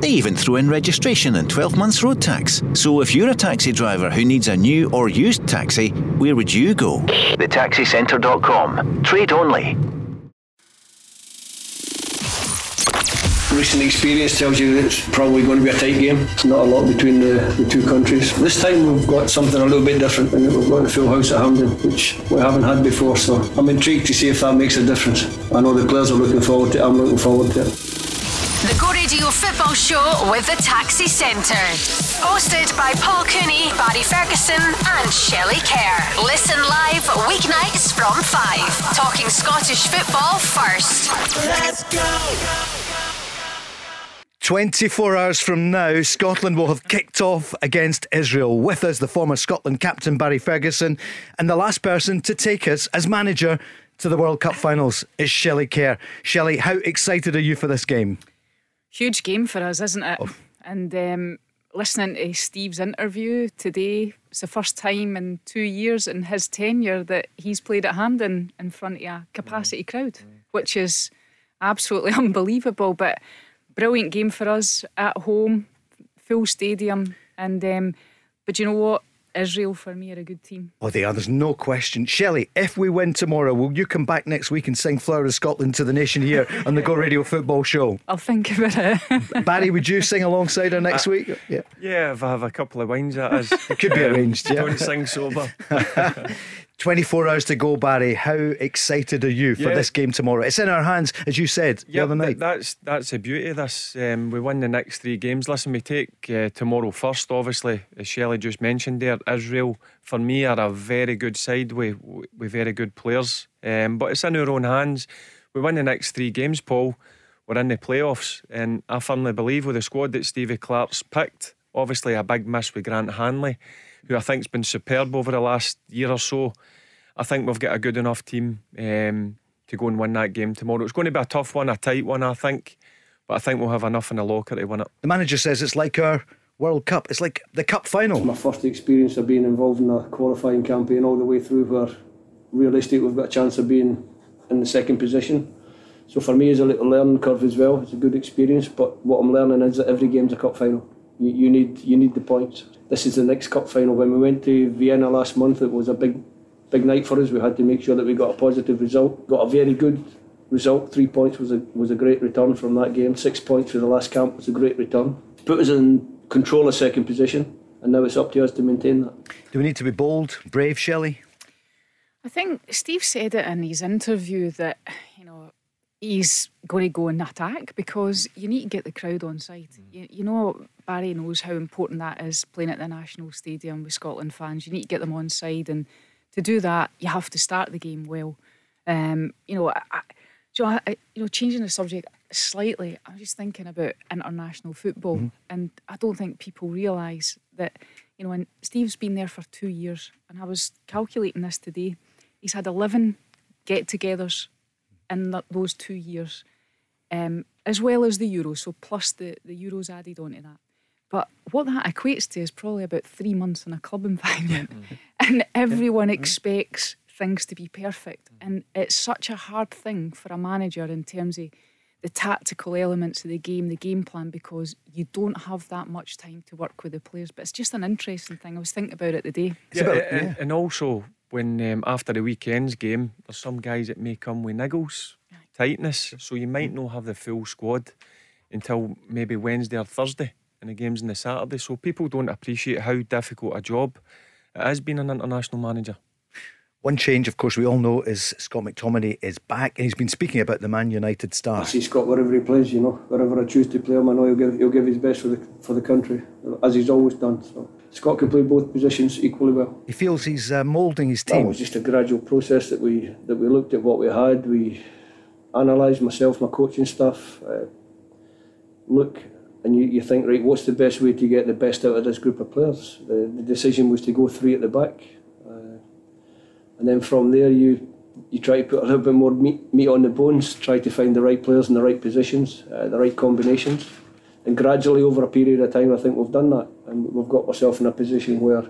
They even throw in registration and 12 months road tax. So if you're a taxi driver who needs a new or used taxi, where would you go? TheTaxiCentre.com. Trade only. Recent experience tells you that it's probably going to be a tight game. It's not a lot between the, the two countries. This time we've got something a little bit different and we've got a full house at Hampden, which we haven't had before. So I'm intrigued to see if that makes a difference. I know the players are looking forward to it. I'm looking forward to it. The Go Radio Football Show with the Taxi Centre. Hosted by Paul Cooney, Barry Ferguson, and Shelley Kerr. Listen live weeknights from 5. Talking Scottish football first. Let's go! 24 hours from now, Scotland will have kicked off against Israel. With us, the former Scotland captain Barry Ferguson, and the last person to take us as manager to the World Cup finals is Shelley Kerr. Shelley, how excited are you for this game? Huge game for us, isn't it? Oh. And um, listening to Steve's interview today, it's the first time in two years in his tenure that he's played at Hampden in front of a capacity crowd, which is absolutely unbelievable. But brilliant game for us at home, full stadium, and um, but you know what? Israel for me are a good team. Oh, they are. There's no question. Shelley, if we win tomorrow, will you come back next week and sing Flower of Scotland to the nation here on the Go Radio Football Show? I'll think about it. Barry, would you sing alongside her next uh, week? Yeah. Yeah, if I have a couple of wines, that is. It could be arranged. Yeah. Don't sing sober. 24 hours to go, Barry. How excited are you for yeah. this game tomorrow? It's in our hands, as you said the other night. That's that's the beauty of this. Um, we win the next three games. Listen, we take uh, tomorrow first, obviously, as Shelley just mentioned there. Israel, for me, are a very good side with, with very good players. Um, but it's in our own hands. We win the next three games, Paul. We're in the playoffs. And I firmly believe with the squad that Stevie Clarke's picked, obviously a big miss with Grant Hanley who I think's been superb over the last year or so. I think we've got a good enough team um, to go and win that game tomorrow. It's going to be a tough one, a tight one, I think, but I think we'll have enough in the locker to win it. The manager says it's like our World Cup. It's like the cup final. It's my first experience of being involved in a qualifying campaign all the way through where realistically we've got a chance of being in the second position. So for me, it's a little learning curve as well. It's a good experience, but what I'm learning is that every game's a cup final. You, you need you need the points. This is the next cup final. When we went to Vienna last month, it was a big big night for us. We had to make sure that we got a positive result. Got a very good result. Three points was a was a great return from that game. Six points for the last camp was a great return. Put us in control of second position, and now it's up to us to maintain that. Do we need to be bold, brave, Shelley? I think Steve said it in his interview that you know he's going to go and attack because you need to get the crowd on side. Mm. You, you know, Barry knows how important that is playing at the National Stadium with Scotland fans. You need to get them on side, and to do that, you have to start the game well. Um, you know, I, I, you know, changing the subject slightly, I'm just thinking about international football, mm-hmm. and I don't think people realise that. You know, and Steve's been there for two years, and I was calculating this today. He's had 11 get-togethers in the, those two years, um, as well as the Euros, so plus the, the Euros added onto that. But what that equates to is probably about three months in a club environment. Mm-hmm. and everyone mm-hmm. expects things to be perfect. And it's such a hard thing for a manager in terms of the tactical elements of the game, the game plan, because you don't have that much time to work with the players. But it's just an interesting thing. I was thinking about it today. Yeah, about, yeah. and also when um, after the weekend's game, there's some guys that may come with niggles, tightness, so you might not have the full squad until maybe Wednesday or Thursday, and the game's on the Saturday. So people don't appreciate how difficult a job it has been an international manager. One change, of course, we all know is Scott McTominay is back, and he's been speaking about the Man United star. I see Scott wherever he plays. You know, wherever I choose to play him, I know he'll give he'll give his best for the for the country, as he's always done. So Scott can play both positions equally well. He feels he's uh, moulding his team. Well, it was just a gradual process that we that we looked at what we had. We analysed myself, my coaching staff. Uh, look and you, you think, right, what's the best way to get the best out of this group of players? The, the decision was to go three at the back. Uh, and then from there, you you try to put a little bit more meat, meat on the bones, try to find the right players in the right positions, uh, the right combinations. And gradually, over a period of time, I think we've done that. And we've got ourselves in a position where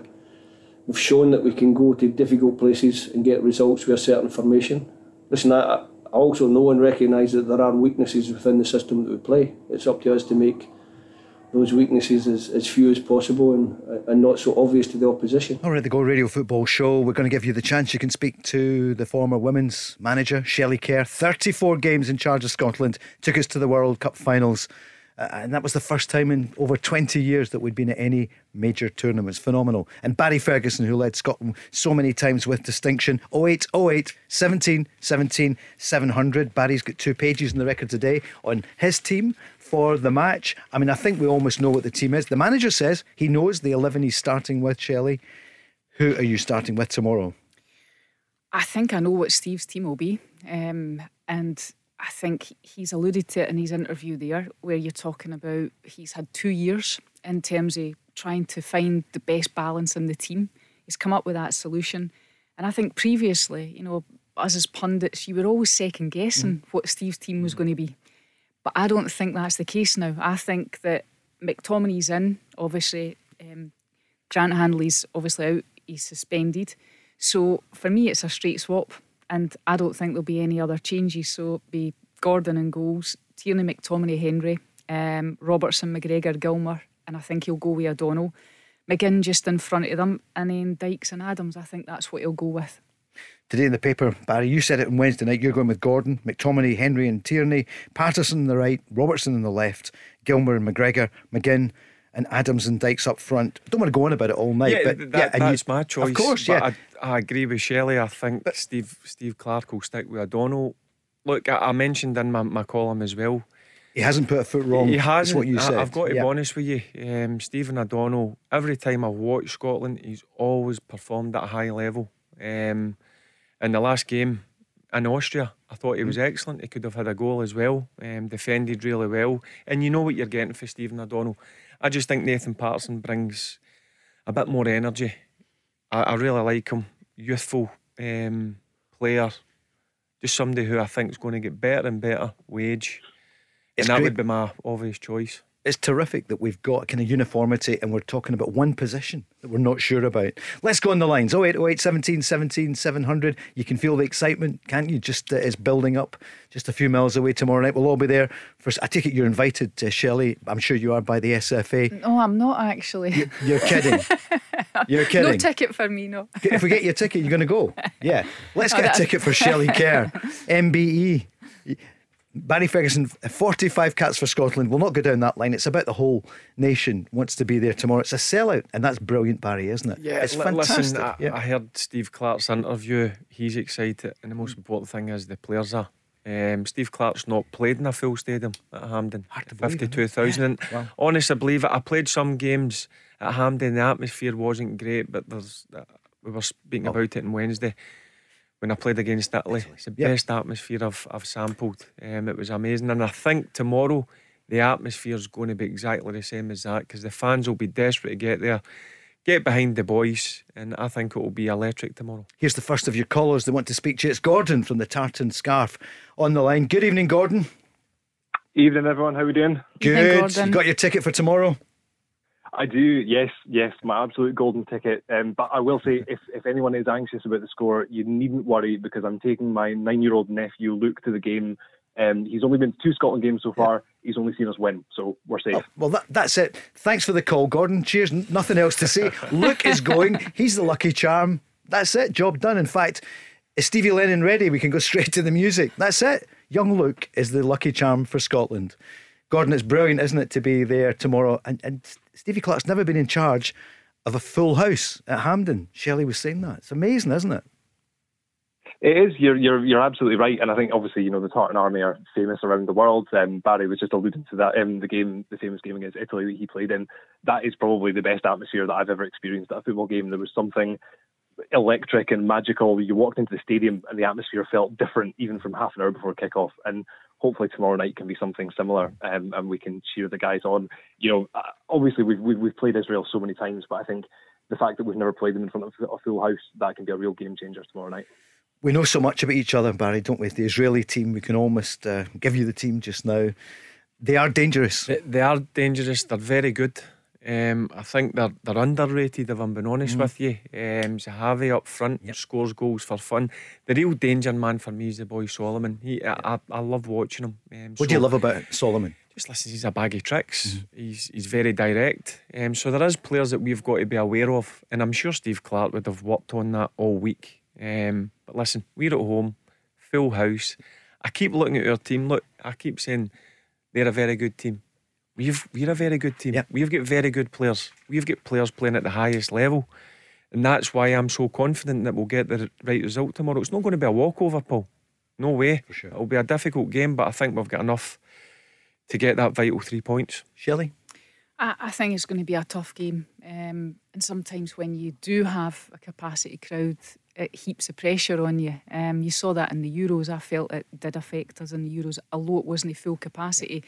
we've shown that we can go to difficult places and get results with a certain formation. Listen, I, I also know and recognise that there are weaknesses within the system that we play. It's up to us to make those weaknesses as, as few as possible and, and not so obvious to the opposition. All right, the Go Radio Football Show. We're going to give you the chance. You can speak to the former women's manager, Shelley Kerr. 34 games in charge of Scotland, took us to the World Cup finals. Uh, and that was the first time in over 20 years that we'd been at any major tournaments. Phenomenal. And Barry Ferguson, who led Scotland so many times with distinction 08, 08, 17, 17, 700. Barry's got two pages in the record today on his team for the match. I mean, I think we almost know what the team is. The manager says he knows the 11 he's starting with, Shelley. Who are you starting with tomorrow? I think I know what Steve's team will be. Um, and I think he's alluded to it in his interview there, where you're talking about he's had two years in terms of trying to find the best balance in the team. He's come up with that solution. And I think previously, you know, us as pundits, you were always second guessing mm. what Steve's team was going to be. But I don't think that's the case now. I think that McTominay's in, obviously. Um, Grant Hanley's obviously out, he's suspended. So for me, it's a straight swap. And I don't think there'll be any other changes. So be Gordon and goals, Tierney, McTominay, Henry, um, Robertson, McGregor, Gilmour, and I think he'll go with O'Donnell. McGinn just in front of them, and then Dykes and Adams. I think that's what he'll go with. Today in the paper, Barry, you said it on Wednesday night. You're going with Gordon, McTominay, Henry, and Tierney, Patterson on the right, Robertson on the left, Gilmour and McGregor, McGinn, and Adams and Dykes up front. I don't want to go on about it all night, yeah, but that, yeah, that's you, my choice. Of course, yeah. I, I, agree with Shelley. I think but, Steve Steve Clarke will stick with O'Donnell. Look, I, I mentioned in my, my column as well. He hasn't put a foot wrong. He hasn't. What you said. I, have got to yeah. be honest with you, um, Stephen O'Donnell. Every time I've watched Scotland, he's always performed at a high level. Um, in the last game in Austria, I thought he was mm. excellent. He could have had a goal as well, um, defended really well. And you know what you're getting for Stephen O'Donnell. I just think Nathan Patterson brings a bit more energy. I, I really like him. Youthful um, player. Just somebody who I think is going to get better and better wage. and that great. would be my obvious choice it's terrific that we've got kind of uniformity and we're talking about one position that we're not sure about. Let's go on the lines 0808 17 17 700. You can feel the excitement, can't you? Just uh, it's building up just a few miles away tomorrow night. We'll all be there. For, I take it you're invited to Shelley. I'm sure you are by the SFA. No, I'm not actually. You, you're kidding. You're kidding. No ticket for me, no. if we get your ticket, you're going to go. Yeah. Let's get a ticket for Shelley Kerr. MBE. Barry Ferguson, 45 caps for Scotland. We'll not go down that line. It's about the whole nation wants to be there tomorrow. It's a sellout, and that's brilliant, Barry, isn't it? Yeah, it's fantastic. Listen, I, yeah. I heard Steve Clarke's interview. He's excited, and the most important thing is the players are. Um, Steve Clarke's not played in a full stadium at Hampden. 52,000. wow. Honestly, I believe it. I played some games at Hampden. The atmosphere wasn't great, but there's uh, we were speaking oh. about it on Wednesday when I played against Italy. It's the yep. best atmosphere I've, I've sampled. Um, it was amazing. And I think tomorrow the atmosphere is going to be exactly the same as that because the fans will be desperate to get there, get behind the boys, and I think it will be electric tomorrow. Here's the first of your callers that want to speak to you. It's Gordon from the Tartan Scarf on the line. Good evening, Gordon. Evening, everyone. How are we doing? Good. Evening, you got your ticket for tomorrow? I do, yes, yes, my absolute golden ticket. Um, but I will say, if, if anyone is anxious about the score, you needn't worry because I'm taking my nine year old nephew Luke to the game. Um, he's only been to two Scotland games so far. He's only seen us win, so we're safe. Oh, well, that, that's it. Thanks for the call, Gordon. Cheers. Nothing else to say. Luke is going. He's the lucky charm. That's it. Job done. In fact, is Stevie Lennon ready? We can go straight to the music. That's it. Young Luke is the lucky charm for Scotland. Gordon, it's brilliant, isn't it, to be there tomorrow? And, and Stevie Clarke's never been in charge of a full house at Hampden. Shelley was saying that. It's amazing, isn't it? It is. You're you're you're absolutely right, and I think obviously you know the Tartan Army are famous around the world. Um, Barry was just alluding to that. Um, the game, the famous game against Italy that he played in, that is probably the best atmosphere that I've ever experienced at a football game. There was something electric and magical. You walked into the stadium and the atmosphere felt different even from half an hour before kickoff. And hopefully tomorrow night can be something similar, um, and we can cheer the guys on. You know, uh, obviously we've, we've we've played Israel so many times, but I think the fact that we've never played them in front of a full house that can be a real game changer tomorrow night. We know so much about each other, Barry, don't we? The Israeli team, we can almost uh, give you the team just now. They are dangerous. They, they are dangerous. They're very good. Um, I think they're they're underrated. If I'm being honest mm. with you, um, Zahavi up front yep. scores goals for fun. The real danger man for me is the boy Solomon. He, I, I, I love watching him. Um, what so, do you love about Solomon? Just listen, he's a bag of tricks. Mm. He's he's very direct. Um, so there is players that we've got to be aware of, and I'm sure Steve Clarke would have worked on that all week. Um, but listen, we're at home, full house. I keep looking at our team. Look, I keep saying they're a very good team. We've we're a very good team. Yep. We've got very good players. We've got players playing at the highest level. And that's why I'm so confident that we'll get the right result tomorrow. It's not going to be a walkover, Paul. No way. Sure. It'll be a difficult game, but I think we've got enough to get that vital three points. Shelley? I, I think it's going to be a tough game. Um, and sometimes when you do have a capacity crowd, it heaps of pressure on you. Um, you saw that in the Euros. I felt it did affect us in the Euros, although it wasn't full capacity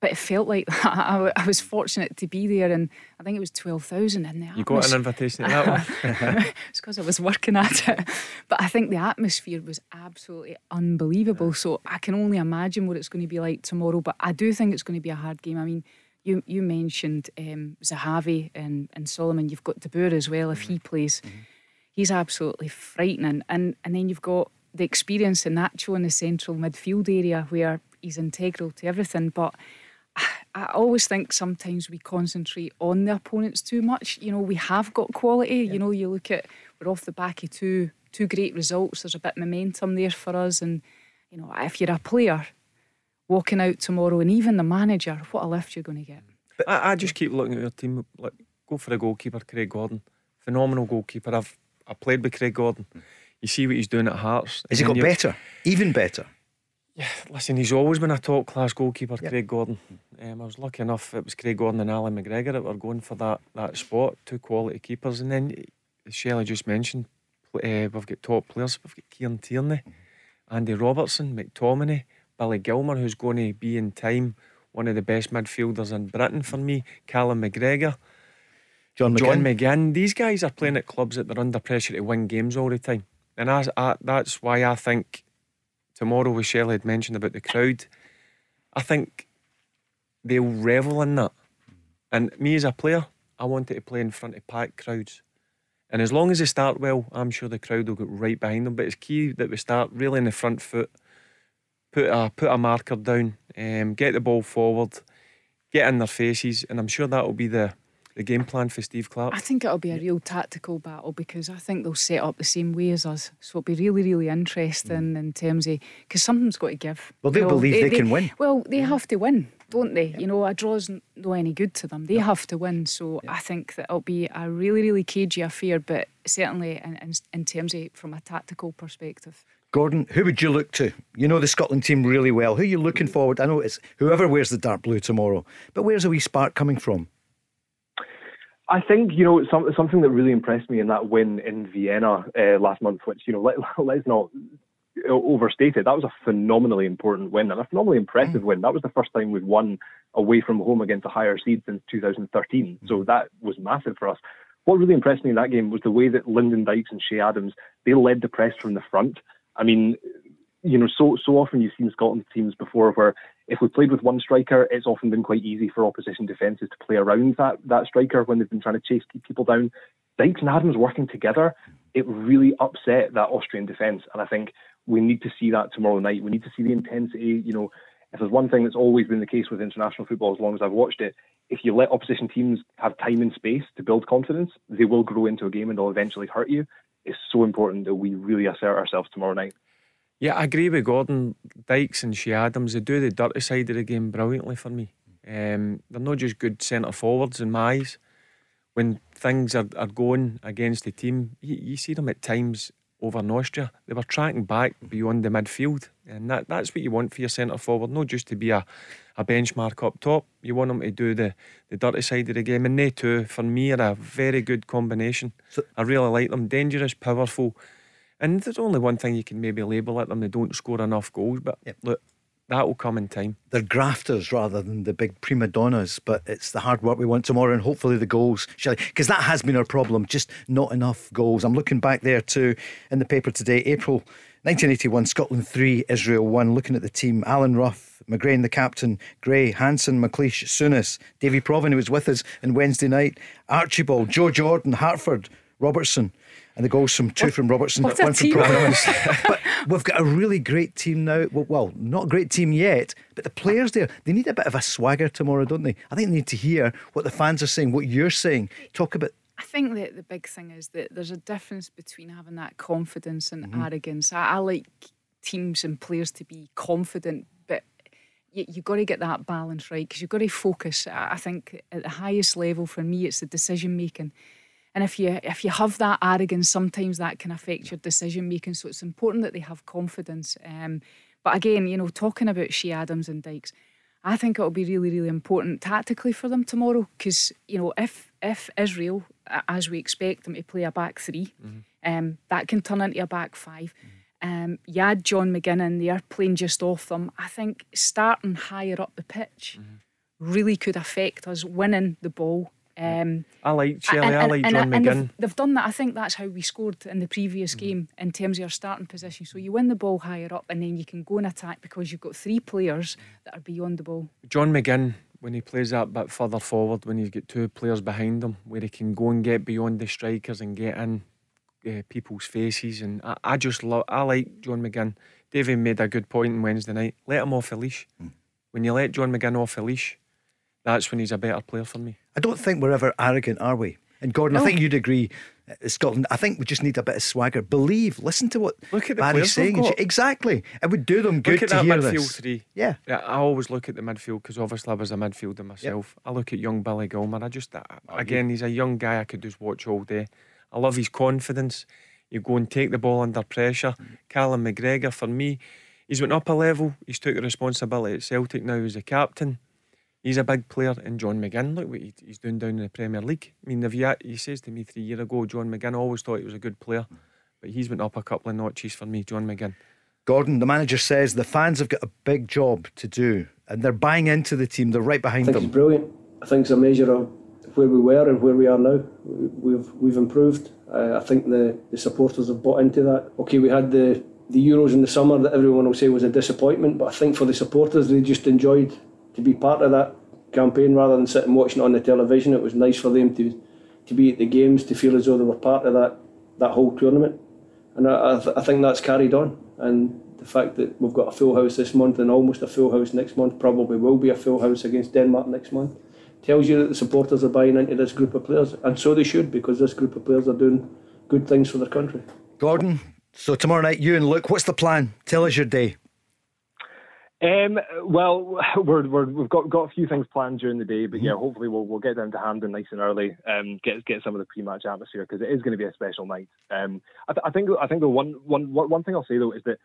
but it felt like I, I, was fortunate to be there, and I think it was twelve thousand in there. You got an invitation to that one. it's because I was working at it, but I think the atmosphere was absolutely unbelievable. So I can only imagine what it's going to be like tomorrow. But I do think it's going to be a hard game. I mean. You, you mentioned um, Zahavi and, and Solomon. You've got Dabbur as well. If he mm-hmm. plays, mm-hmm. he's absolutely frightening. And and then you've got the experience in Natcho in the central midfield area where he's integral to everything. But I always think sometimes we concentrate on the opponents too much. You know, we have got quality. Yeah. You know, you look at we're off the back of two two great results. There's a bit of momentum there for us, and you know, if you're a player walking out tomorrow, and even the manager, what a lift you're going to get. I, I just keep looking at your team. Like, go for the goalkeeper, Craig Gordon, phenomenal goalkeeper. I've I played with Craig Gordon. You see what he's doing at Hearts. Has he got better? Even better. Yeah, listen, he's always been a top class goalkeeper, yep. Craig Gordon. Um, I was lucky enough, it was Craig Gordon and Allan McGregor that were going for that, that spot, two quality keepers. And then, as Shelley just mentioned, uh, we've got top players. We've got Kieran Tierney, Andy Robertson, McTominay, Billy Gilmour, who's going to be in time one of the best midfielders in Britain for me, Callum McGregor. John McGinn. John McGinn. These guys are playing at clubs that they're under pressure to win games all the time. And I, I, that's why I think tomorrow, with Shelley had mentioned about the crowd, I think they'll revel in that. And me as a player, I wanted to play in front of packed crowds. And as long as they start well, I'm sure the crowd will get right behind them. But it's key that we start really in the front foot, put a put a marker down, um, get the ball forward, get in their faces, and I'm sure that will be the the game plan for Steve Clarke? I think it'll be a real tactical battle because I think they'll set up the same way as us. So it'll be really, really interesting mm. in terms of because something's got to give. Well, they believe they, they, they, can win. Well, they yeah. have to win, don't they? Yeah. You know, a draw's no any good to them. They have to win. So yeah. I think that it'll be a really, really cagey affair, but certainly in, in, in terms of from a tactical perspective. Gordon, who would you look to? You know the Scotland team really well. Who are you looking forward? I know it's whoever wears the dark blue tomorrow, but where's a wee spark coming from? I think you know some, something that really impressed me in that win in Vienna uh, last month, which you know let, let's not overstate it. That was a phenomenally important win and a phenomenally impressive mm. win. That was the first time we've won away from home against a higher seed since 2013. Mm. So that was massive for us. What really impressed me in that game was the way that Lyndon Dykes and Che Adams they led the press from the front. I mean, you know, so so often you've seen Scotland teams before where if we've played with one striker, it's often been quite easy for opposition defences to play around that that striker when they've been trying to chase people down. Dykes and Adams working together, it really upset that Austrian defence, and I think we need to see that tomorrow night. We need to see the intensity. You know, if there's one thing that's always been the case with international football, as long as I've watched it, if you let opposition teams have time and space to build confidence, they will grow into a game and they'll eventually hurt you. It's so important that we really assert ourselves tomorrow night. Yeah, I agree with Gordon. Dykes and Che Adams, they do the dirty side of the game brilliantly for me. Um, they're not just good centre forwards in my eyes. When things are, are going against the team, you, you see them at times over in Austria. They were tracking back beyond the midfield. And that, that's what you want for your centre forward, not just to be a, a benchmark up top. You want them to do the, the dirty side of the game. And they two, for me, are a very good combination. So, I really like them. Dangerous, powerful, and there's only one thing you can maybe label at them: they don't score enough goals. But yep. look, that will come in time. They're grafters rather than the big prima donnas, but it's the hard work we want tomorrow and hopefully the goals, Shelley, because that has been our problem, just not enough goals. I'm looking back there too in the paper today, April 1981, Scotland 3, Israel 1. Looking at the team, Alan Rough, McGrain, the captain, Gray, Hansen, McLeish, Souness, Davy Provan, who was with us on Wednesday night, Archibald, Joe Jordan, Hartford, Robertson. And the goals from two from Robertson, what one from. Provan. but we've got a really great team now. Well, well, not a great team yet, but the players there, they need a bit of a swagger tomorrow, don't they? I think they need to hear what the fans are saying, what you're saying. Talk about I think that the big thing is that there's a difference between having that confidence and Mm-hmm. arrogance. I, I like teams and players to be confident, but you, you've got to get that balance right because you've got to focus. I I think at the highest level for me, it's the decision making. And if you if you have that arrogance, sometimes that can affect your decision making. So it's important that they have confidence. Um, but again, you know, talking about Che Adams and Dykes, I think it'll be really, really important tactically for them tomorrow because you know if if Israel, as we expect them to play a back 3 um, that can turn into a back 5 Um, you add John McGinn in there playing just off them. I think starting higher up the pitch really could affect us winning the ball. Um, I like Shelley, I like John and McGinn. They've, they've done that. I think that's how we scored in the previous game in terms of your starting position. So you win the ball higher up, and then you can go and attack because you've got three players that are beyond the ball. John McGinn, when he plays that bit further forward, when he's got two players behind him, where he can go and get beyond the strikers and get in uh, people's faces, and I, I just love. I like John McGinn. David made a good point on Wednesday night. Let him off the leash. When you let John McGinn off the leash, that's when he's a better player for me. I don't think we're ever arrogant, are we? And Gordon, I think you'd agree. uh, Scotland, I think we just need a bit of swagger. Believe, listen to what Look at the Barry's saying. Exactly, it would do them good look at to that hear midfield this. three. Yeah, Yeah, I always look at the midfield because obviously I was a midfielder myself. I look at young Billy Gilmour. I just, I, again, he's a young guy I could just watch all day. I love his confidence. You go and take the ball under pressure. Callum McGregor, for me, he's went up a level. He's took the responsibility at Celtic now as a captain. He's a big player. And John McGinn, look what he, he's doing down in the Premier League. I mean, if you, he says to me three years ago, John McGinn, I always thought he was a good player. But he's went up a couple of notches for me, John McGinn. Gordon, the manager says the fans have got a big job to do, and they're buying into the team. They're right I behind think it's them. brilliant. I think it's a measure of where we were and where we are now. We've we've improved. Uh, I think the, the supporters have bought into that. Okay, we had the the Euros in the summer that everyone will say was a disappointment, but I think for the supporters they just enjoyed to be part of that campaign rather than sitting watching it on the television. It was nice for them to to be at the games, to feel as though they were part of that that whole tournament, and I, I, th- I think that's carried on. And the fact that we've got a full house this month and almost a full house next month, probably will be a full house against Denmark next month, tells you that the supporters are buying into this group of players, and so they should because this group of players are doing good things for their country. Gordon, so tomorrow night, you and Luke, what's the plan? Tell us your day. Um, well, we're, we're, we've got, got a few things planned during the day, but yeah, hopefully we'll, we'll get down to Hampden nice and early, um, get get some of the pre-match atmosphere because it is going to be a special night. Um, I, th- I think I think the one, one one thing I'll say though is that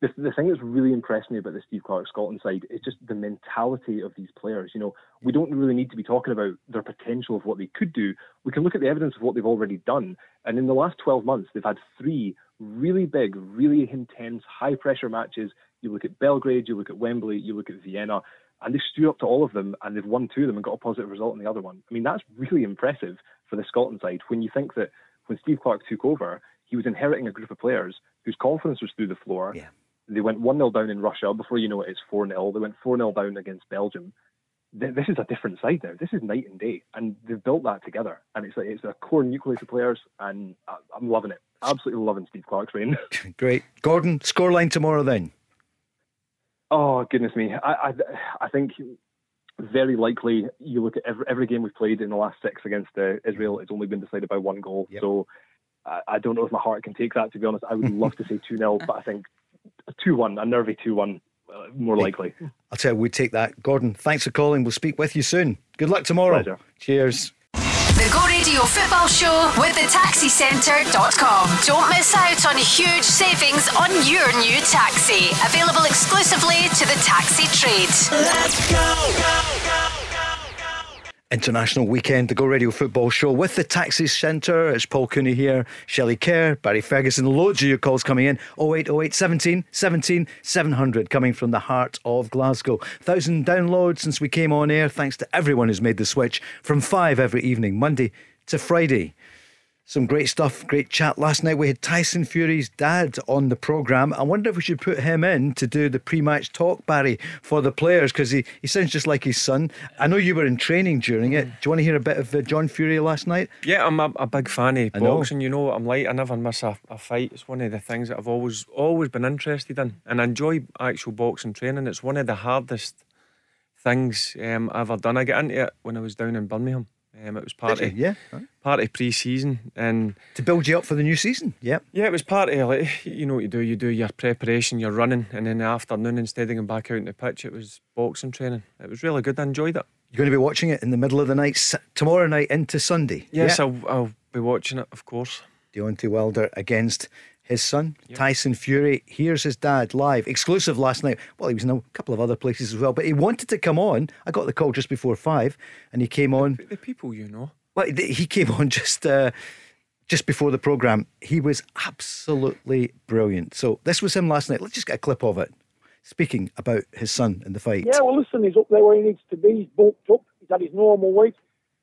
the, the thing that's really impressed me about the Steve Clarke Scotland side is just the mentality of these players. You know, we don't really need to be talking about their potential of what they could do. We can look at the evidence of what they've already done, and in the last 12 months, they've had three really big, really intense, high pressure matches. You look at Belgrade, you look at Wembley, you look at Vienna, and they've stood up to all of them and they've won two of them and got a positive result in the other one. I mean, that's really impressive for the Scotland side when you think that when Steve Clarke took over, he was inheriting a group of players whose confidence was through the floor. Yeah. They went 1 0 down in Russia. Before you know it, it's 4 0. They went 4 0 down against Belgium. This is a different side now. This is night and day. And they've built that together. And it's, like, it's a core nucleus of players. And I'm loving it. Absolutely loving Steve Clarke's reign. Great. Gordon, scoreline tomorrow then. Oh goodness me! I I, I think very likely you look at every, every game we've played in the last six against uh, Israel. It's only been decided by one goal. Yep. So I, I don't know if my heart can take that. To be honest, I would love to say two 0 but I think two one, a nervy two one, uh, more likely. I'll tell you, we'd take that. Gordon, thanks for calling. We'll speak with you soon. Good luck tomorrow. Pleasure. Cheers. The Go Radio Football Show with the taxicentre.com. Don't miss out on huge savings on your new taxi. Available exclusively to the taxi trade. International weekend, the Go Radio Football Show with the Taxi Centre. It's Paul Cooney here, Shelley Kerr, Barry Ferguson. Loads of your calls coming in 0808 17 17 700 coming from the heart of Glasgow. Thousand downloads since we came on air. Thanks to everyone who's made the switch from five every evening, Monday to Friday. Some great stuff, great chat last night. We had Tyson Fury's dad on the programme. I wonder if we should put him in to do the pre match talk, Barry, for the players, because he, he sounds just like his son. I know you were in training during it. Do you want to hear a bit of uh, John Fury last night? Yeah, I'm a, a big fan of I know. boxing. You know I'm like. I never miss a, a fight. It's one of the things that I've always always been interested in, and I enjoy actual boxing training. It's one of the hardest things um, I've ever done. I got into it when I was down in Birmingham. Um, it was part of? Yeah. Right. part of pre-season, and To build you up for the new season. Yeah, yeah, it was part of like you know what you do. You do your preparation, you're running, and in the afternoon instead of going back out on the pitch, it was boxing training. It was really good. I enjoyed it. You're going to be watching it in the middle of the night, tomorrow night into Sunday. Yes, Yeah. I'll, I'll be watching it, of course. Deontay Wilder against his son, Tyson Fury. Here's his dad live, exclusive last night. Well, he was in a couple of other places as well, but he wanted to come on. I got the call just before five, and he came on. The people you know. Well, th- he came on just uh, just before the program. He was absolutely brilliant. So this was him last night. Let's just get a clip of it. Speaking about his son in the fight. Yeah, well, listen, he's up there where he needs to be. He's bulked up. He's had his normal weight.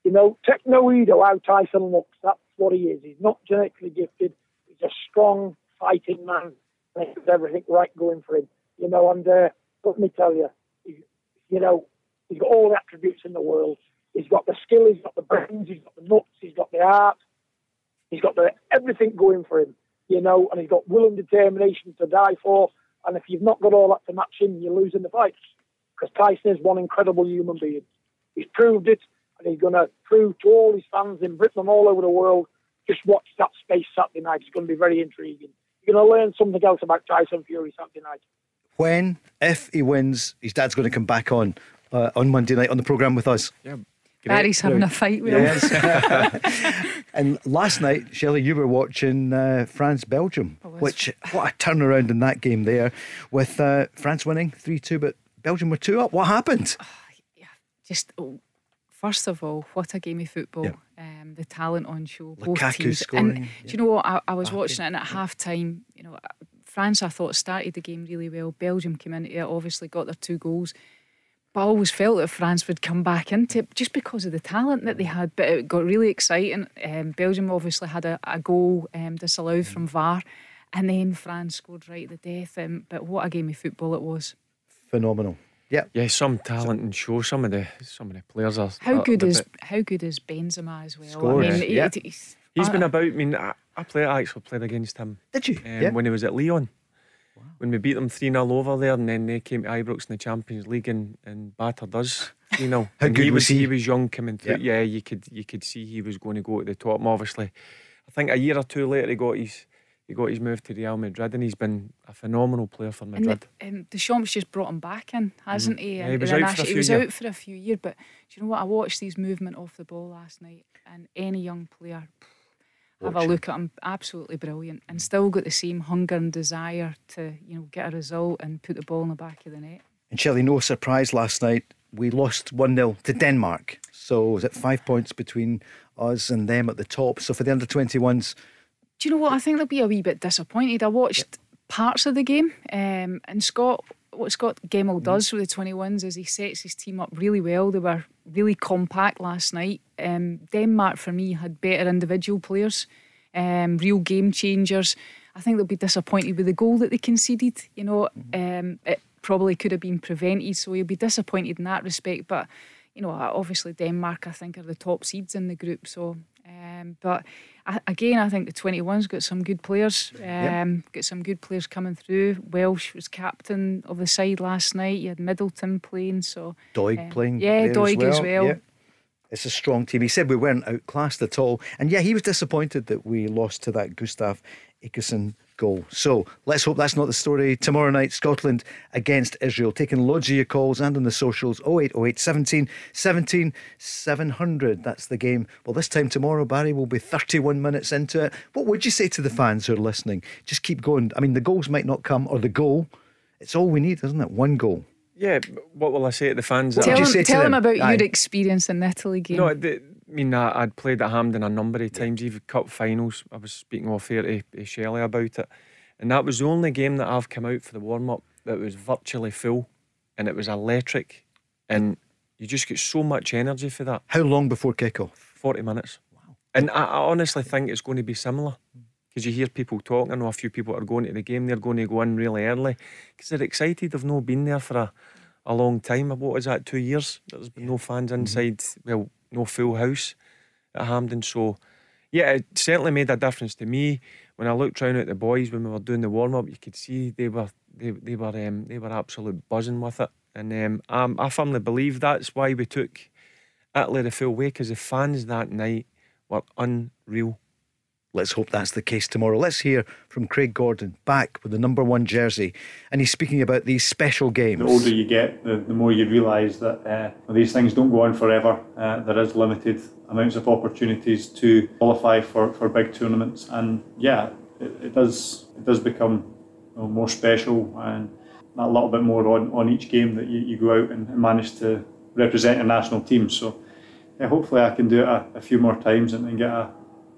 You know, take no heed how Tyson looks. That's what he is. He's not genetically gifted. He's a strong, fighting man. And he has everything right going for him. You know, and uh, let me tell you, he, you know, he's got all the attributes in the world. He's got the skill, he's got the brains, he's got the nuts, he's got the heart. He's got the, everything going for him, you know, and he's got will and determination to die for. And if you've not got all that to match him, you're losing the fight. Because Tyson is one incredible human being. He's proved it, and he's going to prove to all his fans in Britain and all over the world. Just watch that space Saturday night. It's going to be very intriguing. You're going to learn something else about Tyson Fury Saturday night. When, if he wins, his dad's going to come back on uh, on Monday night on the programme with us. Yeah, Barry's having a fight with him. And last night, Shelley, you were watching uh, France Belgium, which what a turnaround in that game there, with uh, France winning three two, but Belgium were two up. What happened? Yeah, just oh, first of all, what a game of football! Yeah. Um, the talent on show, both teams. scoring, and yeah. do you know what? I, I was watching it, and at half time, you know, France I thought started the game really well. Belgium came into it, obviously got their two goals. But I always felt that France would come back into it just because of the talent that they had. But it got really exciting. Um, Belgium obviously had a, a goal um, disallowed from VAR, and then France scored right at the death. Um, but what a game of football it was! Phenomenal. Yeah. Yeah, some talent and show. Some of the some of the players are. How are good is bit- how good is Benzema as well? Scores, I mean, yeah. it- it's- He's I- been about. I mean, I, I played. I actually played against him Did you? um, yeah. when he was at Lyon. When we beat them 3 0 over there, and then they came to Ibrox in the Champions League and, and battered us 3 0. How good he was he? He was young coming through. Yeah. Yeah. you could you could see he was going to go to the top. And obviously, I think a year or two later, he got his he got his move to Real Madrid, and he's been a phenomenal player for Madrid. and Madrid. the, um, Deschamps just brought him back in, hasn't he? Mm. Yeah, he was the out for a national- few He was years. out for a few years, but do you know what? I watched his movement off the ball last night, and any young player. Have a look at him, absolutely brilliant, and still got the same hunger and desire to, you know, get a result and put the ball in the back of the net. And Shelley, no surprise last night. We lost 1 0 to Denmark. So was it five points between us and them at the top? So for the under 21s, Do you know what? I think they'll be a wee bit disappointed. I watched parts of the game, um, and Scott, what Scot Gemmill does with the 21s is he sets his team up really well. They were really compact last night. Um, Denmark, for me, had better individual players, um, real game changers. I think they'll be disappointed with the goal that they conceded. You know, um, it probably could have been prevented, so he'll be disappointed in that respect. But you know, obviously Denmark, I think, are the top seeds in the group. So, um, but I, again, I think the 21's got some good players. Um, Got some good players coming through. Welsh was captain of the side last night. You had Middleton playing, so Doig um, playing. Yeah, Doig as well. Yeah. It's a strong team. He said we weren't outclassed at all. And yeah, he was disappointed that we lost to that Gustav Isaksen goal. So let's hope that's not the story. Tomorrow night, Scotland against Israel. Taking loads of your calls and on the socials 0808 17 17 700. That's the game. Well, this time tomorrow, Barry will be 31 minutes into it. What would you say to the fans who are listening? Just keep going. I mean, the goals might not come, or the goal. It's all we need, isn't it? One goal. Yeah, what will I say to the fans? Tell, you him, say to tell him them? about Aye. your experience in the Italy game. No, the, I mean, I, I'd played at Hampden a number of times, even cup finals. I was speaking off here to, to Shelley about it. And that was the only game that I've come out for the warm up that was virtually full and it was electric. And you just get so much energy for that. How long before kickoff? 40 minutes. Wow. And I, I honestly think it's going to be similar because you hear people talking. I know a few people are going to the game, they're going to go in really early because they're excited. They've not been there for a, a long time. What is that, two years? There's been no fans mm-hmm. inside, well, no full house at Hampden. So, yeah, it certainly made a difference to me. When I looked round at the boys when we were doing the warm up, you could see they were they, they were um, they were absolute buzzing with it. And um, I'm, I firmly believe that's why we took Italy the full way because the fans that night were unreal. Let's hope that's the case tomorrow. Let's hear from Craig Gordon back with the number one jersey. And he's speaking about these special games. The older you get, the, the more you realise that uh, these things don't go on forever. Uh, there is limited amounts of opportunities to qualify for, for big tournaments, and yeah, it, it does it does become you know, more special and a little bit more on, on each game that you, you go out and manage to represent your national team. So yeah, hopefully I can do it a, a few more times and, and get a,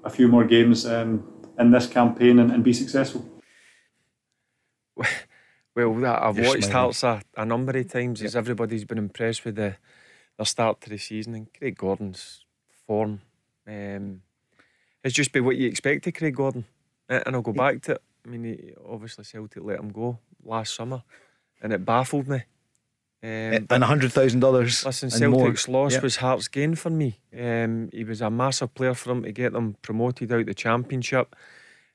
a few more games um, in this campaign and, and be successful. Well, I've You're watched smiling. Hearts a, a number of times as everybody's been impressed with the their start to the season and Craig Gordon's form. Um, it's just been what you expect of Craig Gordon. And I'll go back to it. I mean, he, obviously Celtic let him go last summer and it baffled me. Um, and $100,000 Listen, and more. Celtic's loss Yeah. was Hearts' gain for me. Um, he was a massive player for them to get them promoted out the Championship.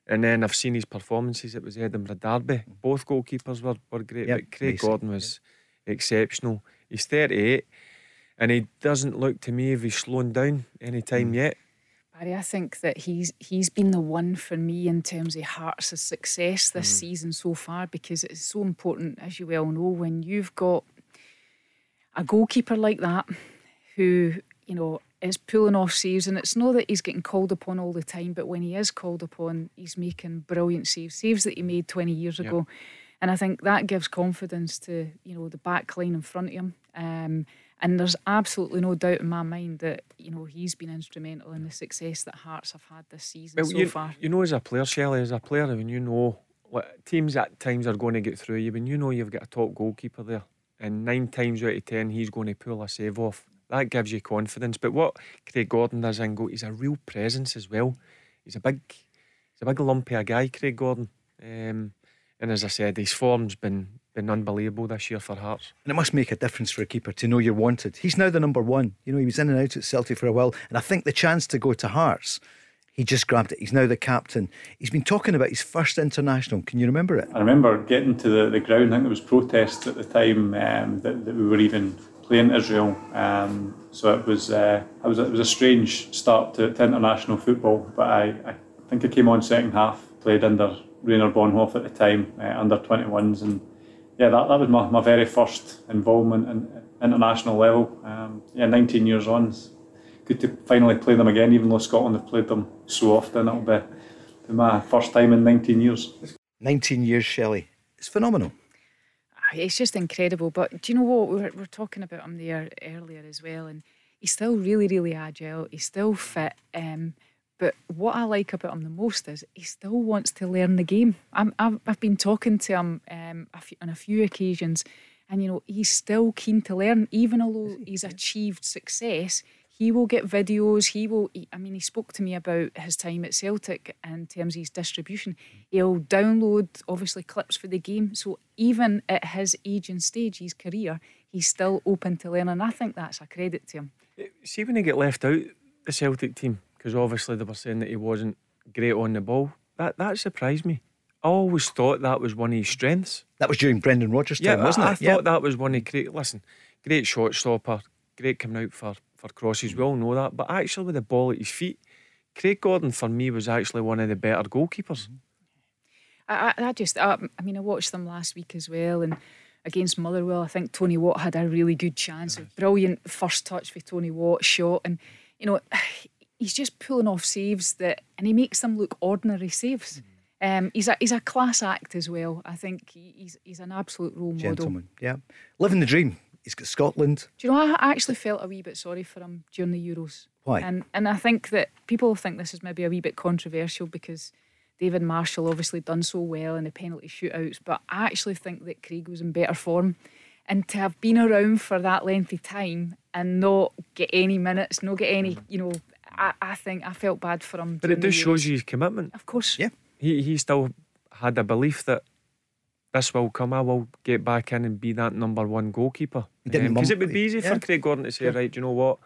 And then I've seen his performances. It was Edinburgh Derby. Both goalkeepers were, were great, Yep, but Craig amazing. Gordon was exceptional. He's 38 and he doesn't look to me if he's slowing down any time Mm. yet. Barry, I think that he's he's been the one for me in terms of Hearts' success this Mm. season so far because it's so important, as you well know, when you've got a goalkeeper like that who, you know, is pulling off saves and it's not that he's getting called upon all the time, but when he is called upon, he's making brilliant saves, saves that he made 20 years Yep. ago. And I think that gives confidence to, you know, the back line in front of him. Um, and there's absolutely no doubt in my mind that, you know, he's been instrumental in the success that Hearts have had this season Well, so you, far. you know, as a player, Shelley, as a player, when you know like, teams at times are going to get through you, when you know you've got a top goalkeeper there, and nine times out of ten he's going to pull a save off, that gives you confidence. But what Craig Gordon does in goal, he's a real presence as well. He's a big, he's a big lumpy guy, Craig Gordon. Um, and as I said, his form's been been unbelievable this year for Hearts. And it must make a difference for a keeper to know you're wanted. He's now the number one. You know, he was in and out at Celtic for a while. And I think the chance to go to Hearts, he just grabbed it. He's now the captain. He's been talking about his first international. Can you remember it? I remember getting to the, the ground, I think there was protests at the time um, that, that we were even playing Israel. Um, so it was, uh, it was it was a strange start to, to international football, but I, I think I came on second half, played under Rainer Bonhof at the time, uh, under 21s, and yeah, that, that was my, my very first involvement in international level. Um, yeah, 19 years on. It's good to finally play them again, even though Scotland have played them so often. It'll be, be my first time in 19 years. 19 years, Shelley. It's phenomenal. Ah, It's just incredible. But do you know what? We were, we were talking about him there earlier as well. And he's still really, really agile. He's still fit. Um, but what I like about him the most is he still wants to learn the game. I'm, I've, I've been talking to him um, a few, on a few occasions, and you know he's still keen to learn, even although he's achieved success. He will get videos. He will. He, I mean, he spoke to me about his time at Celtic in terms of his distribution. He'll download obviously clips for the game. So even at his age and stage, his career, he's still open to learning. I think that's a credit to him. Eh, see when he get left out the Celtic team because obviously they were saying that he wasn't great on the ball. That that surprised me. I always thought that was one of his strengths. That was during Brendan Rodgers' Yeah, time, wasn't I, it? I thought that was one of great. Listen, great shot stopper, great coming out for for crosses. We all know that, but actually with the ball at his feet, Craig Gordon for me was actually one of the better goalkeepers. I, I, I just, I, I mean, I watched them last week as well, and against Motherwell, I think Tony Watt had a really good chance. A brilliant first touch for Tony Watt shot, and you know, he's just pulling off saves that, and he makes them look ordinary saves. Um, he's a he's a class act as well. I think he's he's an absolute role model. Gentleman, yeah, living the dream. He's got Scotland. Do you know? I actually felt a wee bit sorry for him during the Euros. Why? And and I think that people think this is maybe a wee bit controversial because David Marshall obviously done so well in the penalty shootouts, but I actually think that Craig was in better form. And to have been around for that length of time and not get any minutes, not get any, you know, I, I think I felt bad for him. But it just shows you his commitment. Of course. Yeah. He he still had a belief that this will come. I will get back in and be that number one goalkeeper. Because um, mum- it would be easy yeah. for Craig Gordon to say, right, do you know what?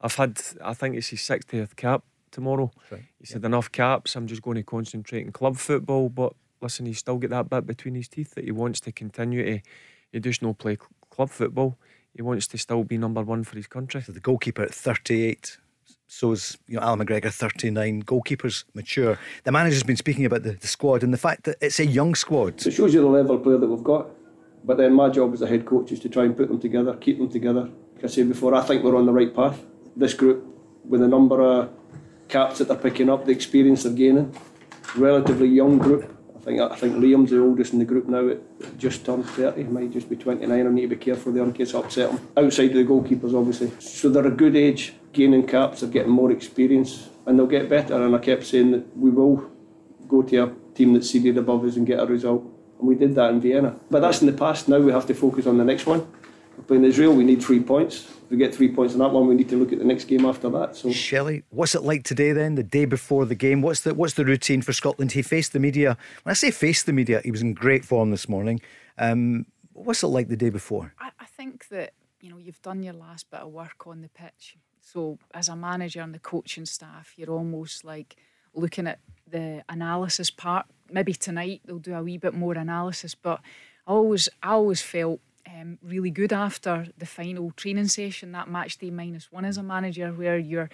I've had, I think it's his 60th cap tomorrow. right, He said, enough caps. I'm just going to concentrate in club football. But listen, he's still got that bit between his teeth that he wants to continue to. He just no play cl- club football. He wants to still be number one for his country. So the goalkeeper at 38. So's you know Alan McGregor 39. Goalkeepers mature. The manager's been speaking about the, the squad and the fact that it's a young squad. So it shows you the level of player that we've got. But then my job as a head coach is to try and put them together, keep them together. Like I said before, I think we're on the right path. This group, with the number of caps that they're picking up, the experience they're gaining, relatively young group. I think I think Liam's the oldest in the group now. At just turned 30, he might just be 29. I need to be careful there in case I upset him. Outside of the goalkeepers, obviously. So they're a good age, gaining caps, they're getting more experience, and they'll get better. And I kept saying that we will go to a team that's seeded above us and get a result. And we did that in Vienna. But that's in the past. Now we have to focus on the next one. We're playing Israel, we need three points. If we get three points in that one, we need to look at the next game after that. So Shelley, what's it like today then, the day before the game? What's the what's the routine for Scotland? He faced the media. When I say faced the media, he was in great form this morning. Um, what's it like the day before? I, I think that you know you've done your last bit of work on the pitch. So as a manager and the coaching staff, you're almost like looking at the analysis part. Maybe tonight they'll do a wee bit more analysis, but I always I always felt um, really good after the final training session, that match day minus one as a manager, where you're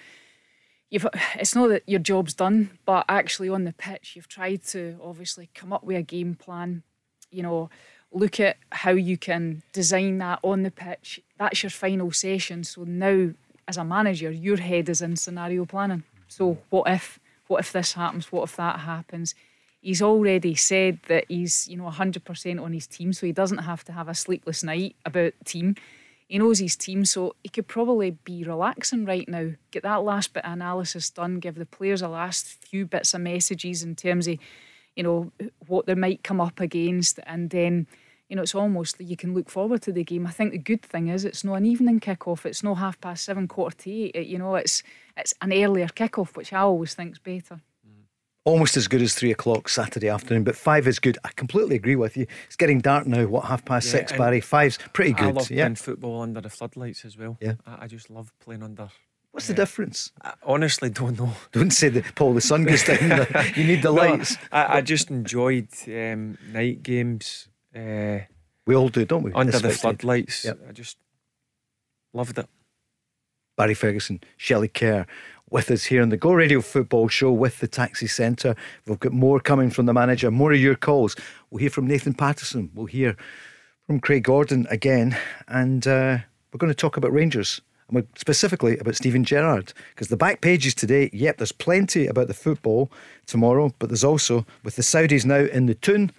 you've it's not that your job's done, but actually on the pitch you've tried to obviously come up with a game plan, you know, look at how you can design that on the pitch. That's your final session. So now as a manager, your head is in scenario planning. So what if what if this happens? What if that happens? He's already said that he's, you know, 100% on his team, so he doesn't have to have a sleepless night about team. He knows his team, so he could probably be relaxing right now. Get that last bit of analysis done, give the players a last few bits of messages in terms of, you know, what they might come up against, and then, you know, it's almost you can look forward to the game. I think the good thing is it's not an evening kickoff. It's not half past seven, quarter to eight. You know, it's it's an earlier kickoff, which I always think's better. Almost as good as three o'clock Saturday afternoon, but five is good. I completely agree with you. It's getting dark now. What half past Yeah, six, Barry? Five's pretty good. I love yeah. playing football under the floodlights as well. Yeah. I, I just love playing under. What's the difference? I honestly don't know. Don't say that, Paul. The sun goes down. the- you need the No, lights. I, I just enjoyed um, night games uh, We all do, don't we? under the floodlights. Yep. I just loved it. Barry Ferguson, Shelley Kerr with us here on the Go Radio Football Show with the Taxi Centre. We've got more coming from the manager, more of your calls. We'll hear from Nathan Patterson. We'll hear from Craig Gordon again. And uh, we're going to talk about Rangers. And specifically about Steven Gerrard. Because the back pages today, yep, there's plenty about the football tomorrow, but there's also, with the Saudis now in the tune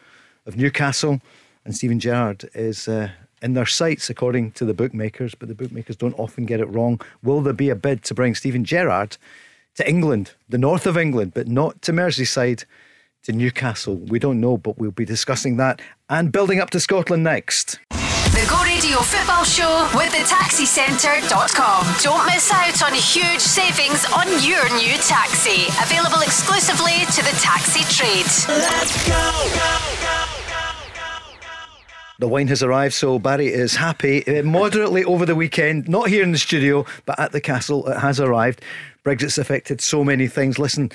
of Newcastle, and Steven Gerrard is uh, in their sights, according to the bookmakers, but the bookmakers don't often get it wrong. Will there be a bid to bring Steven Gerrard to England, the north of England, but not to Merseyside, to Newcastle? We don't know, but we'll be discussing that and building up to Scotland next. The Go Radio Football Show with the TaxiCentre.com. Don't miss out on huge savings on your new taxi. Available exclusively to the taxi trade. The wine has arrived, so Barry is happy. Uh, moderately over the weekend, not here in the studio, but at the castle, it has arrived. Brexit's affected so many things. Listen,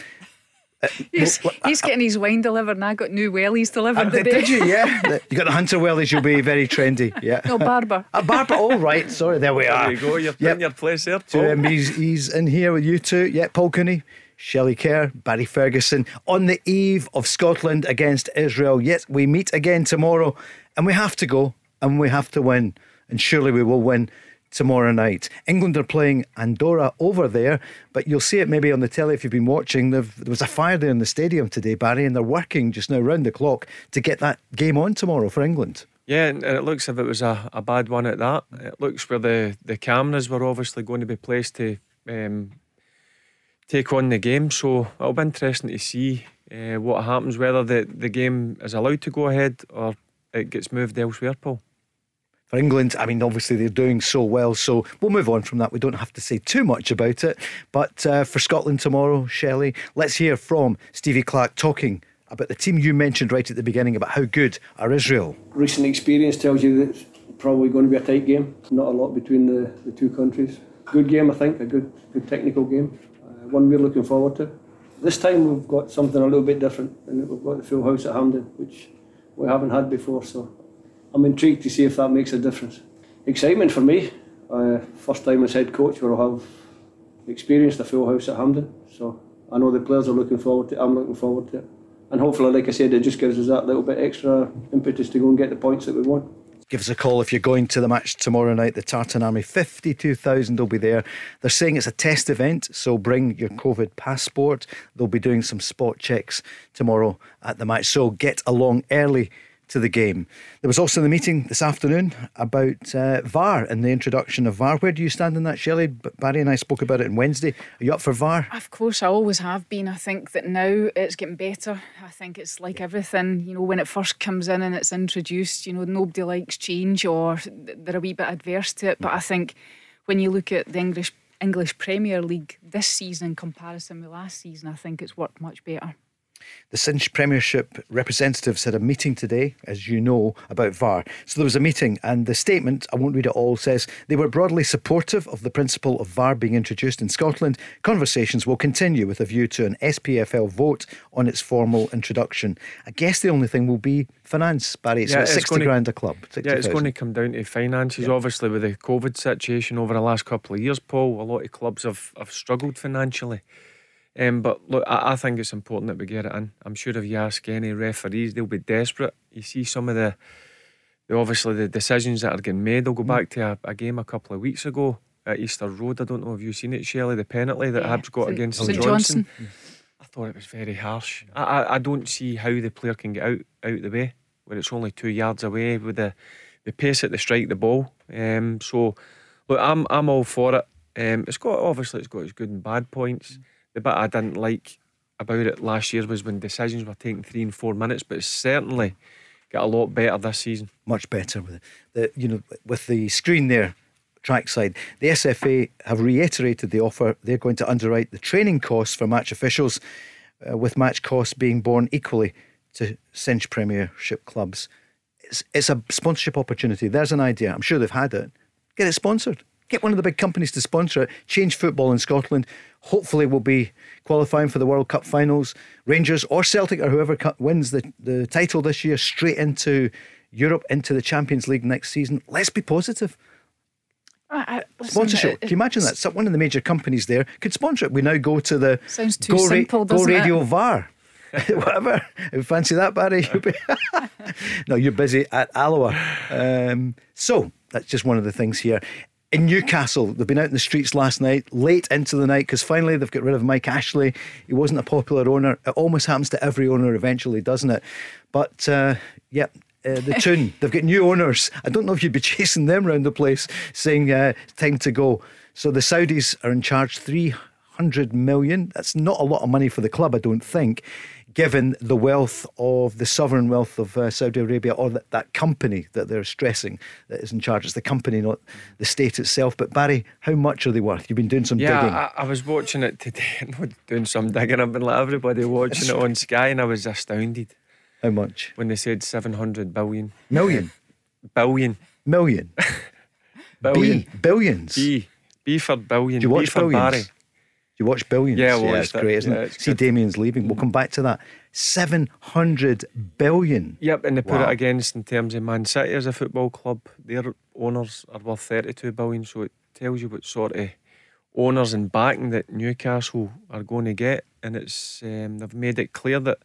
He's, he's getting his wine delivered, and I got new wellies delivered uh, today. did you? Yeah. you got the Hunter Wellies, you'll be very trendy. Yeah. no, Barbour. A Barbour, all right. Sorry, there we are. There you go. You're Yep. putting your place there, So Paul. um, he's, he's in here with you two. Yeah, Paul Cooney, Shelley Kerr, Barry Ferguson on the eve of Scotland against Israel. Yet we meet again tomorrow and we have to go and we have to win. And surely we will win tomorrow night. England are playing Andorra over there, but you'll see it maybe on the telly if you've been watching. There was a fire there in the stadium today, Barry, and they're working just now round the clock to get that game on tomorrow for England. Yeah, and it looks as if it was a, a bad one at that. It looks where the, the cameras were obviously going to be placed to um, take on the game. So it'll be interesting to see uh, what happens, whether the, the game is allowed to go ahead or it gets moved elsewhere, Paul for England, I mean, obviously they're doing so well, so we'll move on from that. We don't have to say too much about it. But uh, for Scotland tomorrow, Shelley, let's hear from Stevie Clarke talking about the team you mentioned right at the beginning about how good are Israel. Recent experience tells you that it's probably going to be a tight game. Not a lot between the, the two countries. Good game, I think, a good, good technical game. Uh, one we're looking forward to. This time we've got something a little bit different, and we've got the full house at Hampden, which we haven't had before. So I'm intrigued to see if that makes a difference. Excitement for me. Uh, first time as head coach where I'll have experienced the full house at Hampden. So I know the players are looking forward to it. I'm looking forward to it. And hopefully, like I said, it just gives us that little bit extra impetus to go and get the points that we want. Give us a call if you're going to the match tomorrow night. The Tartan Army, 52,000 will be there. They're saying it's a test event, so bring your COVID passport. They'll be doing some spot checks tomorrow at the match. So get along early to the game. There was also the meeting this afternoon about uh, VAR and the introduction of VAR. Where do you stand on that, Shelley? Barry and I spoke about it on Wednesday. Are you up for VAR? Of course, I always have been. I think that now it's getting better. I think it's like everything, you know, when it first comes in and it's introduced, you know, nobody likes change or they're a wee bit adverse to it. But I think when you look at the English English Premier League this season in comparison with last season, I think it's worked much better. The Cinch Premiership representatives had a meeting today, as you know, about VAR. So there was a meeting, and the statement, I won't read it all, says they were broadly supportive of the principle of VAR being introduced in Scotland. Conversations will continue with a view to an SPFL vote on its formal introduction. I guess the only thing will be finance, Barry. It's yeah, it's 60 grand a club. yeah, it's 000. going to come down to finances. Yeah. Obviously, with the COVID situation over the last couple of years, Paul, a lot of clubs have, have struggled financially. Um, but look, I, I, think it's important that we get it in. I'm sure if you ask any referees, they'll be desperate. You see some of the, the obviously the decisions that are getting made. They'll go mm. back to a, a, game a couple of weeks ago at Easter Road. I don't know if you've seen it, Shelley. The penalty that yeah. Hibs got St. against St. Johnstone. Johnstone. I thought it was very harsh. I, I, I don't see how the player can get out out the way when it's only two yards away with the the pace at the strike the ball. Um, so look, I'm I'm all for it. Um, it's got obviously it's got its good and bad points. Mm the bit I didn't like about it last year was when decisions were taking three and four minutes, but it's certainly got a lot better this season. Much better with the you know with the screen there trackside. The SFA have reiterated the offer. They're going to underwrite the training costs for match officials, uh, with match costs being borne equally to Cinch Premiership clubs. It's, it's a sponsorship opportunity. There's an idea. I'm sure they've had it. Get it sponsored. Get one of the big companies to sponsor it. Change football in Scotland. Hopefully, we'll be qualifying for the World Cup finals. Rangers or Celtic or whoever wins the, the title this year straight into Europe, into the Champions League next season. Let's be positive. I, listen, Sponsorship. It, Can you imagine that? So one of the major companies there could sponsor it. We now go to the sounds too Go, simple, Ra- Go Radio it? VAR. Whatever. Fancy that, Barry? no, you're busy at Alloa. Um, so that's just one of the things here in Newcastle. They've been out in the streets last night, late into the night, because finally they've got rid of Mike Ashley. He wasn't a popular owner. It almost happens to every owner eventually, doesn't it? But uh, yeah. Uh, the tune, they've got new owners. I don't know if you'd be chasing them around the place saying, uh, time to go. So the Saudis are in charge 300 million. That's not a lot of money for the club, I don't think given the wealth of the sovereign wealth of uh, Saudi Arabia or that, that company that they're stressing that is in charge. It's the company, not the state itself. But Barry, how much are they worth? You've been doing some yeah, digging. I, I was watching it today, not doing some digging. I've been like everybody watching it on Sky, and I was astounded. How much? When they said 700 billion. Million? billion. Million. billion. B. Billions. B. B for billion. Do you watch B for billions? Barry. You watch Billions? Yeah, yeah it's great, isn't yeah, it? See, Damien's leaving. We'll come back to that. 700 billion. Yep, and they put wow. it against in terms of Man City as a football club. Their owners are worth 32 billion, so it tells you what sort of owners and backing that Newcastle are going to get. And it's um, they've made it clear that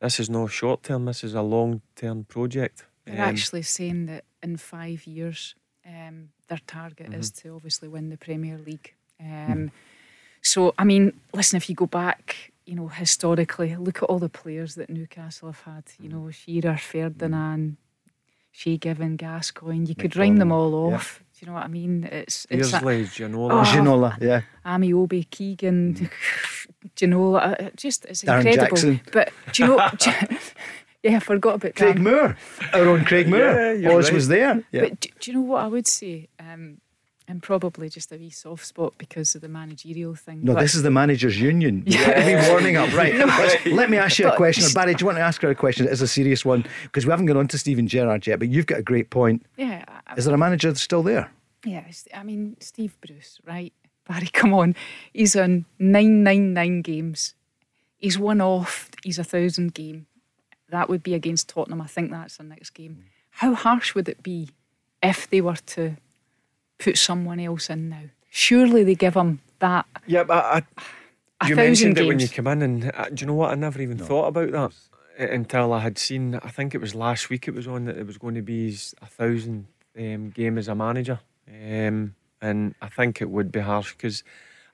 this is no short term, this is a long term project. They're um, actually saying that in five years, Um, their target Mm-hmm. is to obviously win the Premier League. Um, So, I mean, listen, if you go back, you know, historically, look at all the players that Newcastle have had. You know, Shearer, Ferdinand, Shay Given, Gascoigne. You could rhyme them all yeah. off. Do you know what I mean? It's it's a- Beardsley, Ginola. Oh, Ginola, yeah. Ameobi, Keegan, do you know, uh, it just it's Darren incredible. Jackson. But do you know? do yeah, I forgot about Craig Darren. Moore, our own Craig Moore, Yeah, you're always right. was there. Yeah. But do, do you know what I would say? Um, and probably just a wee soft spot because of the managerial thing. No, but this is the managers' union. Yeah. warming up, right? Let's- Let me ask you a question. Barry, do you want to ask her a question? It's a serious one because we haven't gone on to Steven Gerrard yet, but you've got a great point. yeah, I- Is there a manager that's still there? yeah. I mean, Steve Bruce, right? Barry, come on. He's on nine nine nine games. He's one off. He's a thousand game. That would be against Tottenham. I think that's the next game. Mm. How harsh would it be if they were to put someone else in now? Surely they give him that Yeah, but I, a you thousand mentioned it when you came in, and uh, do you know what? I never even thought about that uh, until I had seen. I think it was last week. It was on that it was going to be his a thousand um, game as a manager, um, and I think it would be harsh because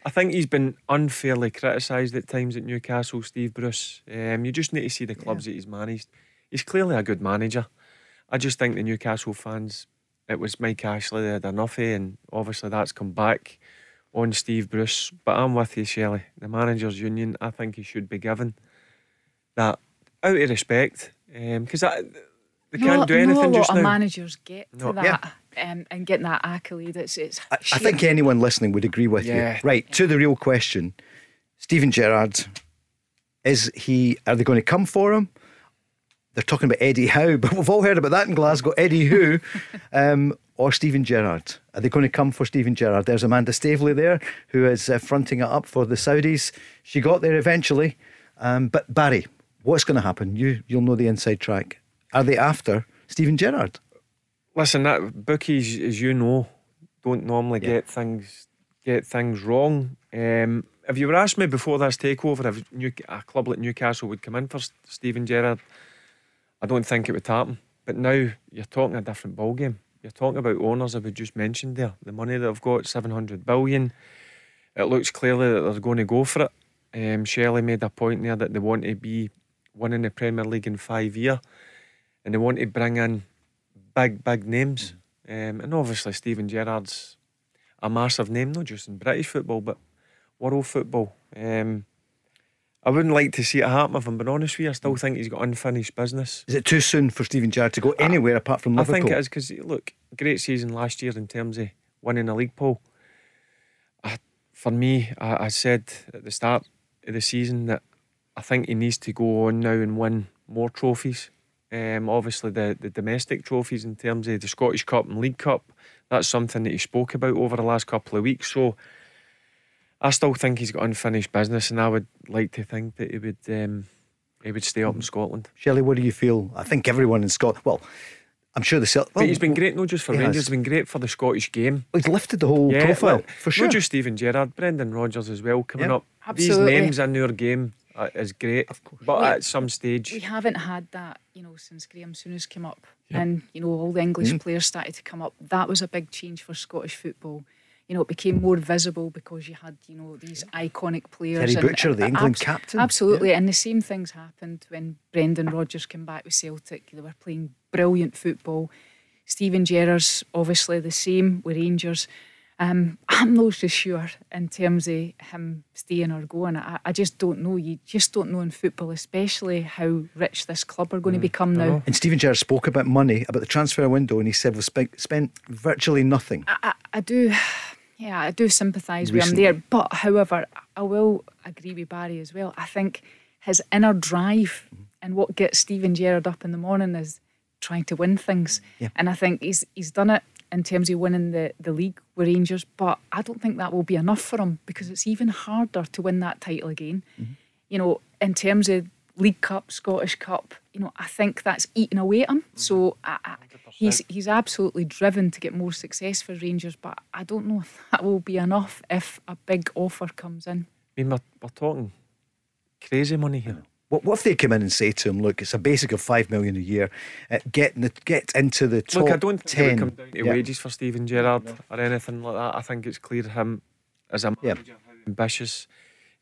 I think he's been unfairly criticised at times at Newcastle. Steve Bruce. Um, you just need to see the clubs that he's managed. He's clearly a good manager. I just think the Newcastle fans. It was Mike Ashley they had enough of, and obviously that's come back on Steve Bruce. But I'm with you, Shelley. The managers' union, I think he should be given that out of respect, because they can't do anything not a just lot of managers get to No. that um, and getting that accolade. It's it's. I, I think anyone listening would agree with Yeah. you. Right, to the real question. Steven Gerrard, is he are they going to come for him? They're talking about Eddie Howe, but we've all heard about that in Glasgow. Eddie who? um, or Steven Gerrard? Are they going to come for Steven Gerrard? There's Amanda Staveley there who is uh, fronting it up for the Saudis. She got there eventually. Um, but Barry, what's going to happen? You, you'll know the inside track. Are they after Steven Gerrard? Listen, that bookies, as you know, don't normally Yeah. get things get things wrong. Um, if you were asked me before this takeover if New, a club like Newcastle would come in for Steven Gerrard, I don't think it would happen. But now you're talking a different ball game. You're talking about owners that we just mentioned there. The money that they've got, seven hundred billion. It looks clearly that they're going to go for it. Um, Shelley made a point there that they want to be winning the Premier League in five years, and they want to bring in big, big names. Um, and obviously, Steven Gerrard's a massive name, not just in British football, but world football. Um, I wouldn't like to see it happen if I'm being honest with you. I still think he's got unfinished business. Is it too soon for Steven Gerrard to go anywhere apart from Liverpool? I think it is because, look, great season last year in terms of winning a league poll. I, for me, I, I said at the start of the season that I think he needs to go on now and win more trophies. Um, obviously, the, the domestic trophies in terms of the Scottish Cup and League Cup, that's something that he spoke about over the last couple of weeks. So I still think he's got unfinished business, and I would like to think that he would um, he would stay up in Scotland. Shelley, what do you feel? I think everyone in Scotland. Well, I'm sure the Cel- well, But he's been great, not just for he Rangers, has. he's been great for the Scottish game. He's lifted the whole profile well, for sure. Not just Steven Gerrard, Brendan Rodgers as well coming Yeah, up. absolutely. These names in your game uh, is great, Of course. but We- at some stage, We haven't had that, you know, since Graham Souness came up, and you know all the English Mm. players started to come up. That was a big change for Scottish football. You know, it became more visible because you had, you know, these iconic players. Terry Butcher, the England captain. Absolutely, and the same things happened when Brendan Rodgers came back with Celtic. They were playing brilliant football. Steven Gerrard's obviously the same with Rangers. Um, I'm not so sure in terms of him staying or going. I, I just don't know. You just don't know in football, especially how rich this club are going to become now. and Steven Gerrard spoke about money, about the transfer window, and he said we've spent, spent virtually nothing. I, I, I do, yeah, I do sympathise with him there. But however, I will agree with Barry as well. I think his inner drive mm-hmm. and what gets Steven Gerrard up in the morning is trying to win things. Yeah. And I think he's he's done it in terms of winning the, the league with Rangers. But I don't think that will be enough for him because it's even harder to win that title again. Mm-hmm. You know, in terms of League Cup, Scottish Cup, you know, I think that's eaten away at him. Mm-hmm. So I, I, he's he's absolutely driven to get more success for Rangers, but I don't know if that will be enough if a big offer comes in. I mean, we're, we're talking crazy money here. What, what if they come in and say to him, "Look, it's a basic of five million a year. Uh, get in the, get into the top Look, I don't think ten. it would come down to Yeah. wages for Steven Gerrard or anything like that. I think it's clear him as a Yeah. manager how ambitious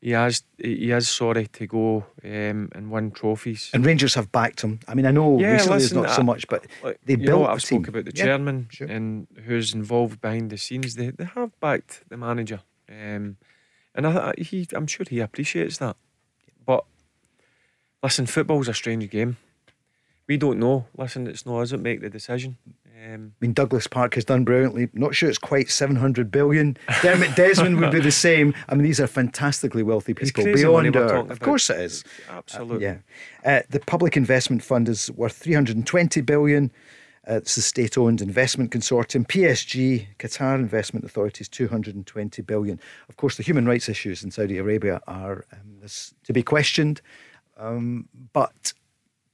he has. He is sorry to go um, and win trophies. And Rangers have backed him. I mean, I know Yeah, recently listen, it's not so much, but Like, they you built know, the I've team. spoken about the Yeah, chairman sure. and who's involved behind the scenes. They they have backed the manager, um, and I, I- he I'm sure he appreciates that. But listen, football's a strange game. We don't know. Listen, it's not us that make the decision. Um, I mean, Douglas Park has done brilliantly. Not sure it's quite 700 billion. Dermot Desmond would be the same. I mean, these are fantastically wealthy people. Beyond our, of about. course it is. absolutely. Yeah. Uh, the Public Investment Fund is worth 320 billion. Uh, it's the state-owned investment consortium. PSG, Qatar Investment Authority, is 220 billion. Of course, the human rights issues in Saudi Arabia are um, this, to be questioned. Um, but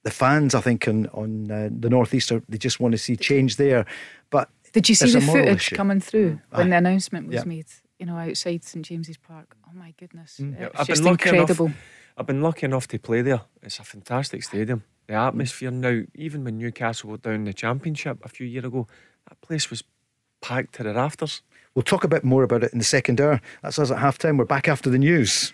the fans, I think, on, on uh, the northeast, are, they just want to see change there. But Did you see the footage issue. coming through when the announcement was Yeah. made? You know, outside St James's Park. Oh my goodness, Mm. it's I've just been lucky incredible. enough. I've been lucky enough to play there. It's a fantastic stadium. The atmosphere now, even when Newcastle were down in the championship a few years ago, that place was packed to the rafters. We'll talk a bit more about it in the second hour. That's us at half time. We're back after the news.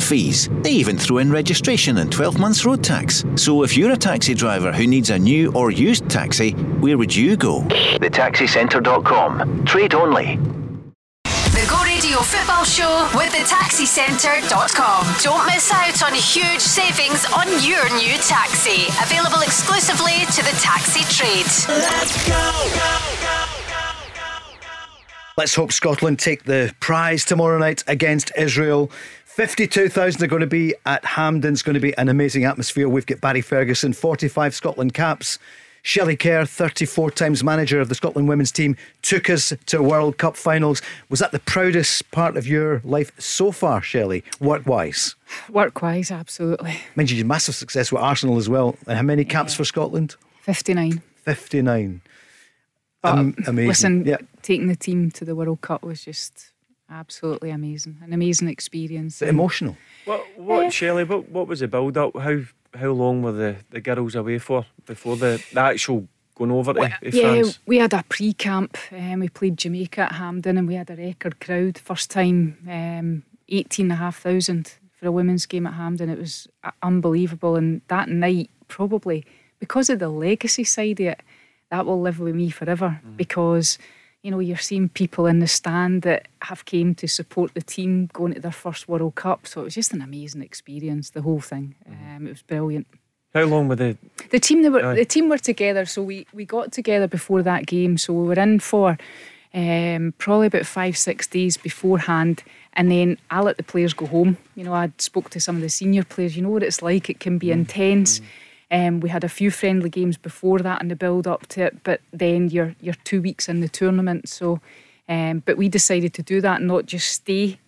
fees. They even throw in registration and 12 months road tax. So if you're a taxi driver who needs a new or used taxi, where would you go? TheTaxiCentre.com. Trade only. The Go Radio Football Show with the taxicentre.com. Don't miss out on huge savings on your new taxi. Available exclusively to the taxi trade. Let's go. Let's hope Scotland take the prize tomorrow night against Israel. 52,000 are going to be at Hampden. It's going to be an amazing atmosphere. We've got Barry Ferguson, 45 Scotland caps. Shelley Kerr, 34 times manager of the Scotland women's team, took us to World Cup finals. Was that the proudest part of your life so far, Shelley, work wise? Work wise, absolutely. Mind you, massive success with Arsenal as well. And how many caps for Scotland? 59. 59. Um, amazing. Listen, Yeah. taking the team to the World Cup was just absolutely amazing. An amazing experience. Bit emotional. What, what Eh. Shelley? What, what was the build up? How how long were the, the girls away for before the, the actual going over to, to yeah, France? we had a pre-camp. Um, we played Jamaica at Hampden, and we had a record crowd. First time, um, eighteen and a half thousand for a women's game at Hampden. It was uh, unbelievable. And that night, probably because of the legacy side of it, that will live with me forever. Because you know, you're seeing people in the stand that have came to support the team going to their first World Cup. So it was just an amazing experience. The whole thing. Um, it was brilliant. How long were the The team that were Aye. the team were together, so we we got together before that game. So we were in for um, probably about five six days beforehand, and then I let the players go home. You know, I spoke to some of the senior players. You know what it's like; it can be intense. Um, we had a few friendly games before that in the build up to it, but then you're you're two weeks in the tournament. So, um, but we decided to do that, and not just stay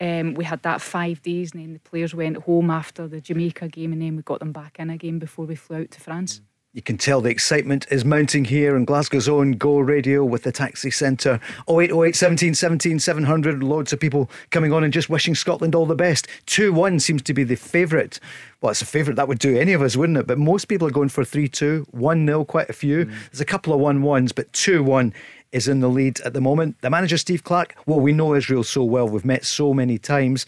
um, we had that five days, and then the players went home after the Jamaica game, and then we got them back in again before we flew out to France. You can tell the excitement is mounting here in Glasgow's own Go Radio with the Taxi Centre. 0808 17 17 700. Loads of people coming on and just wishing Scotland all the best. 2 1 seems to be the favourite. Well, it's a favourite. That would do any of us, wouldn't it? But most people are going for 3 2, 1 0, quite a few. Mm. There's a couple of 1 1s, but 2 1 is in the lead at the moment. The manager, Steve Clarke, well, we know Israel so well. We've met so many times.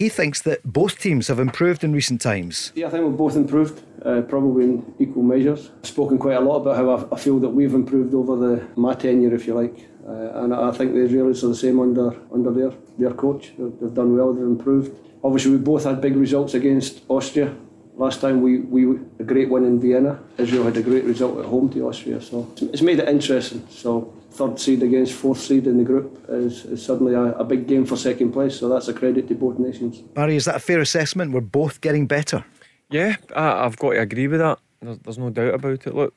He thinks that both teams have improved in recent times. Yeah, I think we've both improved, uh, probably in equal measures. I've Spoken quite a lot about how I, feel that we've improved over the my tenure, if you like, uh, and I think the Israelis are the same under under their their coach. They've, they've done well, they've improved. Obviously, we both had big results against Austria. Last time we, we a great win in Vienna. Israel had a great result at home to Austria, so it's made it interesting. So third seed against fourth seed in the group is, is suddenly a, a big game for second place. So that's a credit to both nations. Barry, is that a fair assessment? We're both getting better. Yeah, I, have got to agree with that. There's, there's no doubt about it. Look,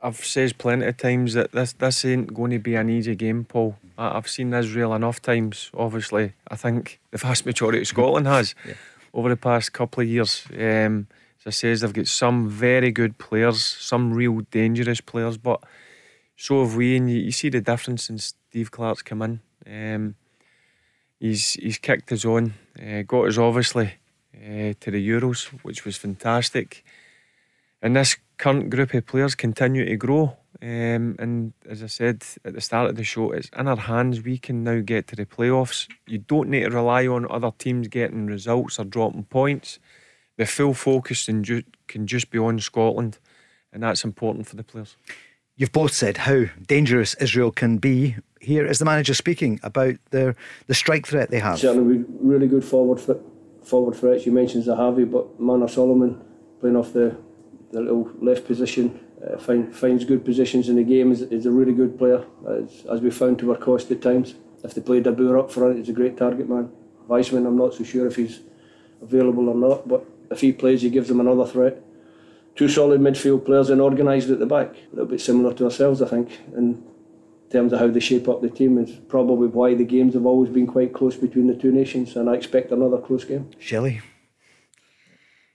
I've said plenty of times that this this ain't going to be an easy game, Paul. I, have seen Israel enough times. Obviously, I think the vast majority of Scotland has yeah. over the past couple of years. Um, as I says, they've got some very good players, some real dangerous players, but so have we. And you, you see the difference since Steve Clarke's come in. Um, he's he's kicked his own, uh, got us obviously uh, to the Euros, which was fantastic. And this current group of players continue to grow. Um, and as I said at the start of the show, it's in our hands. We can now get to the playoffs. You don't need to rely on other teams getting results or dropping points. The full focus ju- can just be on Scotland, and that's important for the players. You've both said how dangerous Israel can be. Here is the manager speaking about their the strike threat they have. Certainly, really good forward for, forward threats. You mentioned Zahavi, but Manor Solomon playing off the the little left position. Uh, find, finds good positions in the game. is, is a really good player, as, as we found to our cost at times. If they played Dabbur up front, he's a great target man. Weissman, I'm not so sure if he's available or not, but if he plays, he gives them another threat. Two solid midfield players and organised at the back. A little bit similar to ourselves, I think, in terms of how they shape up the team. Is probably why the games have always been quite close between the two nations, and I expect another close game. Shelley.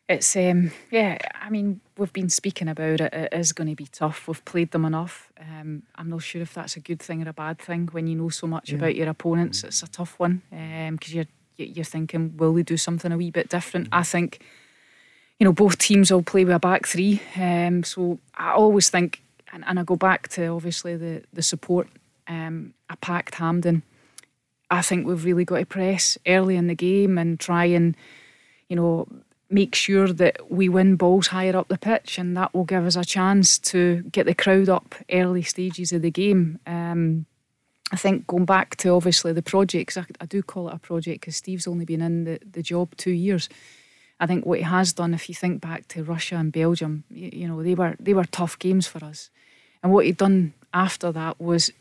It's um, yeah. I mean, we've been speaking about it. It is going to be tough. We've played them enough. Um, I'm not sure if that's a good thing or a bad thing. When you know so much yeah. about your opponents, it's a tough one because um, you're you're thinking, will they do something a wee bit different? I think, you know, both teams will play with a back three. Um, so I always think, and, and I go back to obviously the the support. Um, a packed Hampden. I think we've really got to press early in the game and try and, you know make sure that we win balls higher up the pitch, and that will give us a chance to get the crowd up early stages of the game. Um, I think going back to obviously the project, I, I, do call it a project because Steve's only been in the, the job two years. I think what he has done, if you think back to Russia and Belgium, you, you know they were they were tough games for us, and what he'd done after that was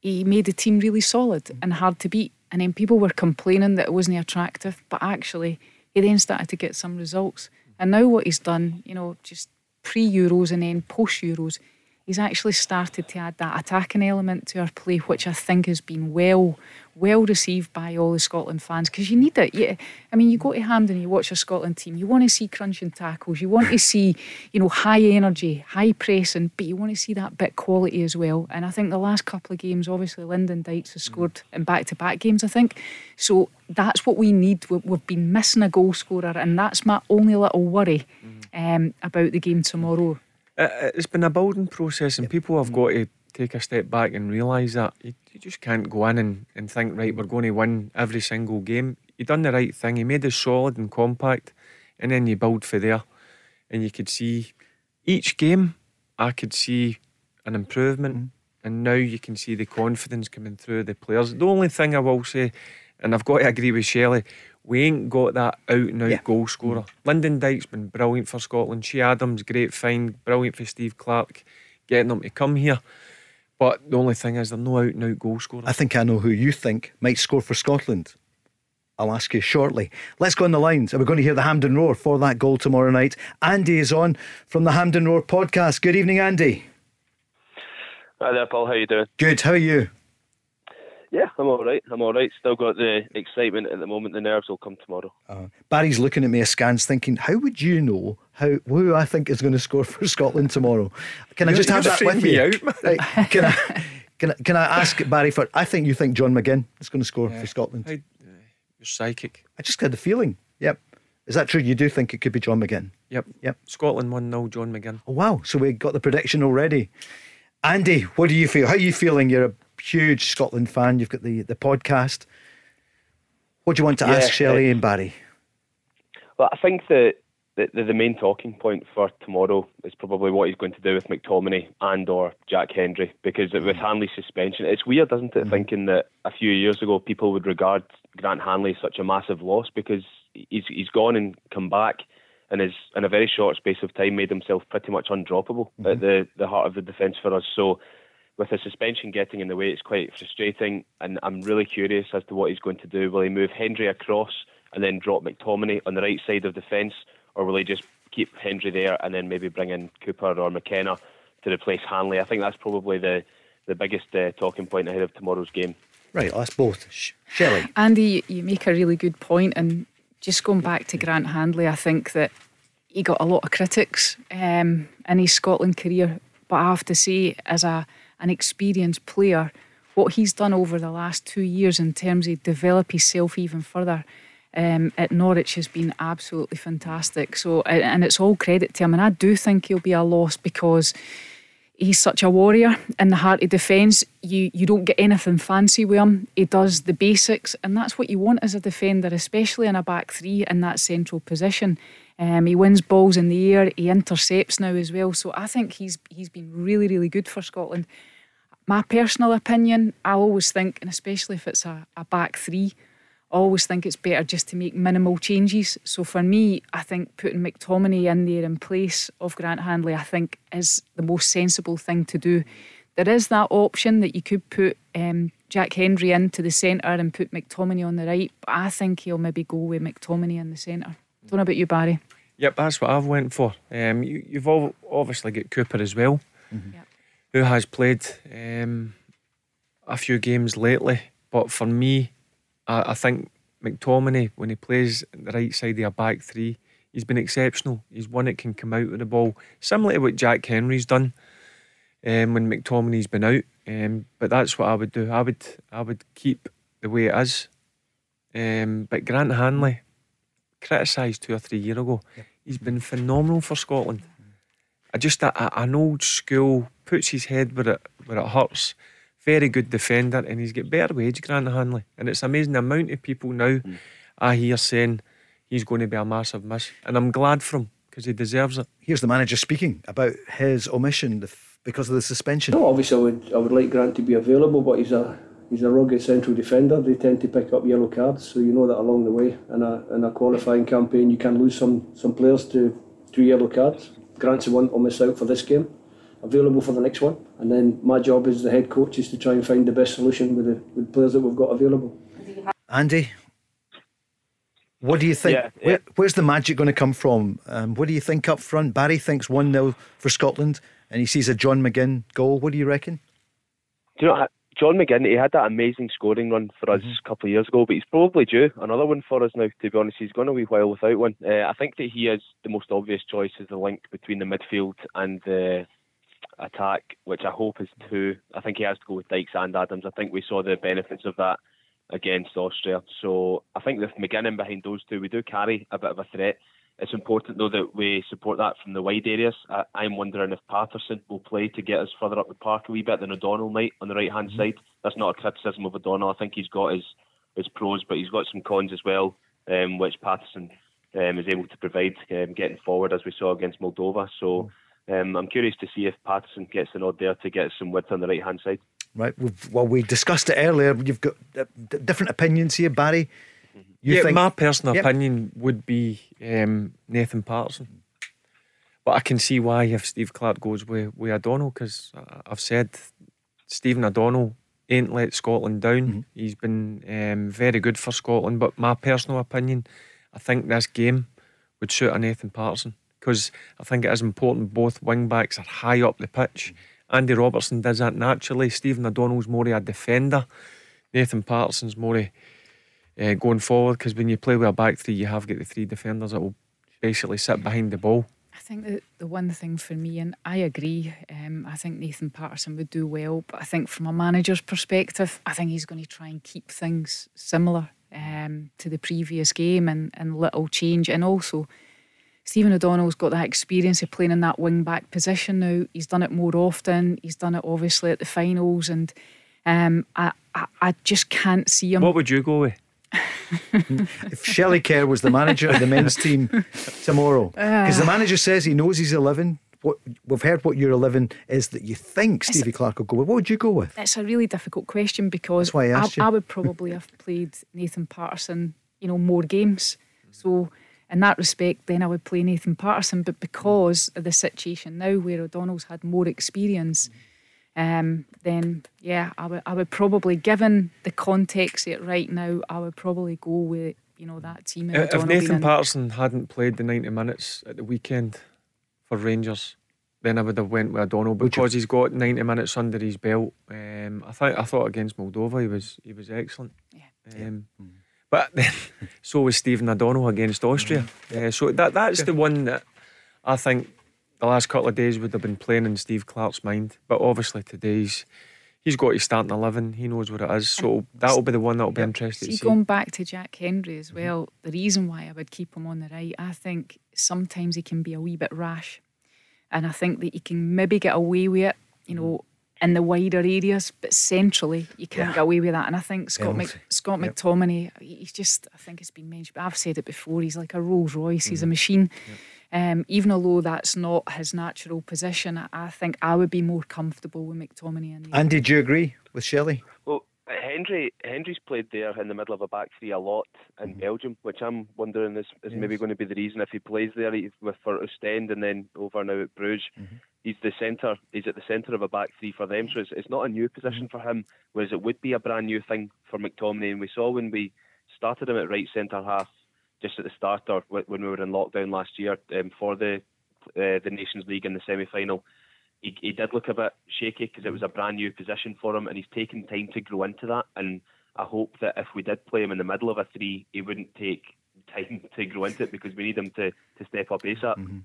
he made the team really solid and hard to beat. And then people were complaining that it wasn't attractive, but actually he then started to get some results. And now what he's done, you know, just pre Euros and then post Euros, he's actually started to add that attacking element to our play, which I think has been well well received by all the Scotland fans because you need it. Yeah, I mean, you go to Hampden, you watch a Scotland team, you want to see crunching tackles, you want to see, you know, high energy, high pressing, but you want to see that bit quality as well. And I think the last couple of games, obviously, Lyndon Dykes has scored in back to back games, I think. So that's what we need. We've been missing a goal scorer, and that's my only little worry um, about the game tomorrow. Uh, uh, it's been a building process, and people have mm. got to take a step back and realise that you, you, just can't go in and, and think, right, we're going to win every single game. He done the right thing. He made it solid and compact, and then you build for there. And you could see each game, I could see an improvement. Mm. And now you can see the confidence coming through the players. The only thing I will say, and I've got to agree with Shelley, we ain't got that out and out yeah. goal scorer. Mm. Lyndon Dykes been brilliant for Scotland. Che Adams, great find, brilliant for Steve Clarke, getting them to come here. But the only thing is, they're no out and out goal scorer. I think I know who you think might score for Scotland. I'll ask you shortly. Let's go on the lines. Are We're going to hear the Hampden Roar for that goal tomorrow night. Andy is on from the Hampden Roar podcast. Good evening, Andy. Hi there, Paul. How you doing? Good. How are you? Yeah, I'm all right. I'm all right. Still got the excitement at the moment. The nerves will come tomorrow. Uh, Barry's looking at me askance, thinking, "How would you know how who I think is going to score for Scotland tomorrow?" Can I just have that with you? Out, right, can I? Can I, can I ask Barry for? I think you think John McGinn is going to score yeah. for Scotland. I, uh, you're psychic. I just had the feeling. Yep. Is that true? You do think it could be John McGinn? Yep. Yep. Scotland 1 0, John McGinn. Oh, wow. So we got the prediction already. Andy, what do you feel? How are you feeling? You're a huge Scotland fan. You've got the, the podcast. What do you want to yeah, ask Shelley and Barry? Well, I think that the, the, the, main talking point for tomorrow is probably what he's going to do with McTominay and or Jack Hendry because with mm. Hanley's suspension, it's weird, isn't it, mm. thinking that a few years ago people would regard Grant Hanley as such a massive loss because he's he's gone and come back and has in a very short space of time made himself pretty much undroppable mm-hmm. at the the heart of the defence for us. So with the suspension getting in the way, it's quite frustrating, and I'm really curious as to what he's going to do. Will he move Hendry across and then drop McTominay on the right side of the fence, or will he just keep Hendry there and then maybe bring in Cooper or McKenna to replace Hanley? I think that's probably the the biggest uh, talking point ahead of tomorrow's game. Right, that's both. Sh- Shelley. Andy, you make a really good point, and just going back to Grant Hanley, I think that he got a lot of critics um, in his Scotland career, but I have to say, as a an experienced player, what he's done over the last two years in terms of develop himself even further um, at Norwich has been absolutely fantastic. So, and it's all credit to him. And I do think he'll be a loss because he's such a warrior in the heart of defence. You you don't get anything fancy with him. He does the basics, and that's what you want as a defender, especially in a back three in that central position. Um, he wins balls in the air. He intercepts now as well. So I think he's he's been really really good for Scotland. My personal opinion, I always think, and especially if it's a, a back three, I always think it's better just to make minimal changes. So for me, I think putting McTominay in there in place of Grant Hanley, I think is the most sensible thing to do. There is that option that you could put um, Jack Hendry into the centre and put McTominay on the right, but I think he'll maybe go with McTominay in the centre. Don't know about you, Barry. Yep, that's what I've went for. Um, you, have obviously got Cooper as well, mm-hmm. yep. Who has played um, a few games lately. But for me, I, I think McTominay, when he plays the right side of a back three, he's been exceptional. He's one that can come out with the ball, similar to what Jack Hendry's done um, when McTominay's been out. Um, but that's what I would do. I would I would keep the way it is. Um, but Grant Hanley, criticised two or three years ago, yep. he's been phenomenal for Scotland. I just a, an old school puts his head where it where it hurts very good defender, and he's got better wage, Grant Hanley. And it's amazing the amount of people now mm. I hear saying he's going to be a massive miss. And I'm glad for him because he deserves it. Here's the manager speaking about his omission because of the suspension. No, obviously, I would, I would like Grant to be available, but he's a he's a rugged central defender. They tend to pick up yellow cards, so you know that along the way in a, in a qualifying campaign, you can lose some, some players to two yellow cards. Grant's the one to miss out for this game available for the next one. And then my job as the head coach is to try and find the best solution with the with players that we've got available. Andy, what do you think? Yeah, yeah. Where, where's the magic going to come from? Um, what do you think up front? Barry thinks 1 0 for Scotland and he sees a John McGinn goal. What do you reckon? Do you know, John McGinn, he had that amazing scoring run for us mm-hmm. a couple of years ago, but he's probably due another one for us now, to be honest. He's gone a wee while without one. Uh, I think that he is the most obvious choice as the link between the midfield and the. Attack, which I hope is two. I think he has to go with Dykes and Adams. I think we saw the benefits of that against Austria. So I think with McGinnon behind those two, we do carry a bit of a threat. It's important though that we support that from the wide areas. I, am wondering if Patterson will play to get us further up the park a wee bit than O'Donnell might on the right hand mm-hmm. side. That's not a criticism of O'Donnell. I think he's got his his pros, but he's got some cons as well, um, which Patterson um, is able to provide um, getting forward as we saw against Moldova. So. Um, I'm curious to see if Patterson gets the nod there to get some width on the right hand side. Right. Well, we discussed it earlier. You've got uh, different opinions here, Barry. You yeah, think... my personal yep. opinion would be um, Nathan Patterson. But I can see why if Steve Clarke goes with, with O'Donnell, because I've said Stephen O'Donnell ain't let Scotland down. Mm-hmm. He's been um, very good for Scotland. But my personal opinion, I think this game would suit a Nathan Patterson because I think it is important both wing backs are high up the pitch. Andy Robertson does that naturally. Stephen O'Donnell's more a defender. Nathan Patterson's more uh, going forward because when you play with a back three, you have got the three defenders that will basically sit behind the ball. I think that the one thing for me, and I agree, um, I think Nathan Patterson would do well, but I think from a manager's perspective, I think he's going to try and keep things similar um, to the previous game and, and little change. And also, Stephen O'Donnell's got that experience of playing in that wing back position now. He's done it more often. He's done it obviously at the finals, and um, I, I, I just can't see him. What would you go with? If Shelley Kerr was the manager of the men's team tomorrow, because the manager says he knows he's 11. What we've heard what your 11 is that you think Stevie Clarke will go with. What would you go with? It's a really difficult question because I, I, I, would probably have played Nathan Patterson, you know, more games. So in that respect, then I would play Nathan Patterson. But because of the situation now where O'Donnell's had more experience, um, then yeah, I would, I would probably, given the context it right now, I would probably go with you know that team. If, if Nathan Patterson hadn't played the ninety minutes at the weekend for Rangers, then I would have went with O'Donnell because he's got ninety minutes under his belt. Um, I thought I thought against Moldova he was he was excellent. Yeah. Um, But then, so was Stephen O'Donnell against Austria. Uh, so that that's the one that I think the last couple of days would have been playing in Steve Clarke's mind. But obviously today's he's got his starting eleven. He knows what it is. So that'll be the one that'll be interesting See, to see. going back to Jack Hendry as well, the reason why I would keep him on the right, I think sometimes he can be a wee bit rash. And I think that he can maybe get away with it, you know, in the wider areas, but centrally you can't Yeah. get away with that. And I think Scott Mc, Scott Yep. McTominay, he's just I think it's been mentioned, but I've said it before, he's like a Rolls Royce, he's a Mm-hmm. machine. Um, even although that's not his natural position, I, I think I would be more comfortable with McTominay in the Andy, do you agree with Shelley? Well, Hendry Hendry's played there in the middle of a back three a lot in mm-hmm. Belgium, which I'm wondering is, is maybe going to be the reason if he plays there with for Ostend and then over now at Bruges. Mm-hmm. He's the centre. He's at the centre of a back three for them, so it's, it's not a new position mm-hmm. for him. Whereas it would be a brand new thing for McTominay, and we saw when we started him at right centre half just at the start or when we were in lockdown last year um, for the uh, the Nations League in the semi final he, he did look a bit shaky because it was a brand new position for him, and he's taken time to grow into that. And I hope that if we did play him in the middle of a three, he wouldn't take time to grow into it because we need him to, to step up ASAP.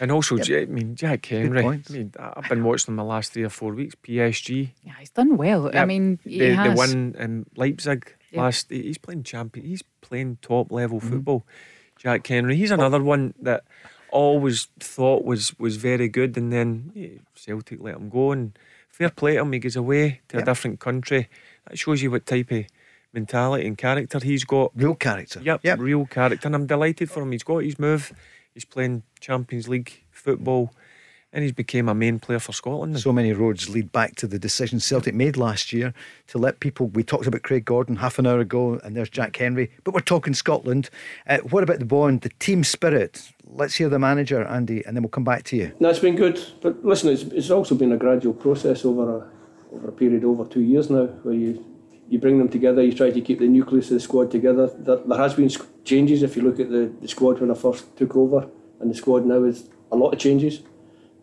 And also, Ja- I mean, Jack Hendry. I mean, I've been watching him the last three or four weeks. PSG. Yeah, he's done well. I mean, he the, has. the win in Leipzig Yeah. last. He's playing champion. He's playing top level mm-hmm. football. Jack Hendry. He's another one that always thought was was very good, and then yeah, Celtic let him go. And fair play to him. He goes away to Yep. a different country. That shows you what type of mentality and character he's got. Real character. Yep, Yep. real character. And I'm delighted for him. He's got his move. He's playing Champions League football, and he's became a main player for Scotland. So many roads lead back to the decision Celtic made last year to let people. We talked about Craig Gordon half an hour ago, and there's Jack Hendry. But we're talking Scotland. Uh, what about the bond, the team spirit? Let's hear the manager, Andy, and then we'll come back to you. No, it's been good. But listen, it's, it's also been a gradual process over a over a period over two years now, where you you bring them together, you try to keep the nucleus of the squad together. There, there has been changes if you look at the, the squad when I first took over, and the squad now is a lot of changes.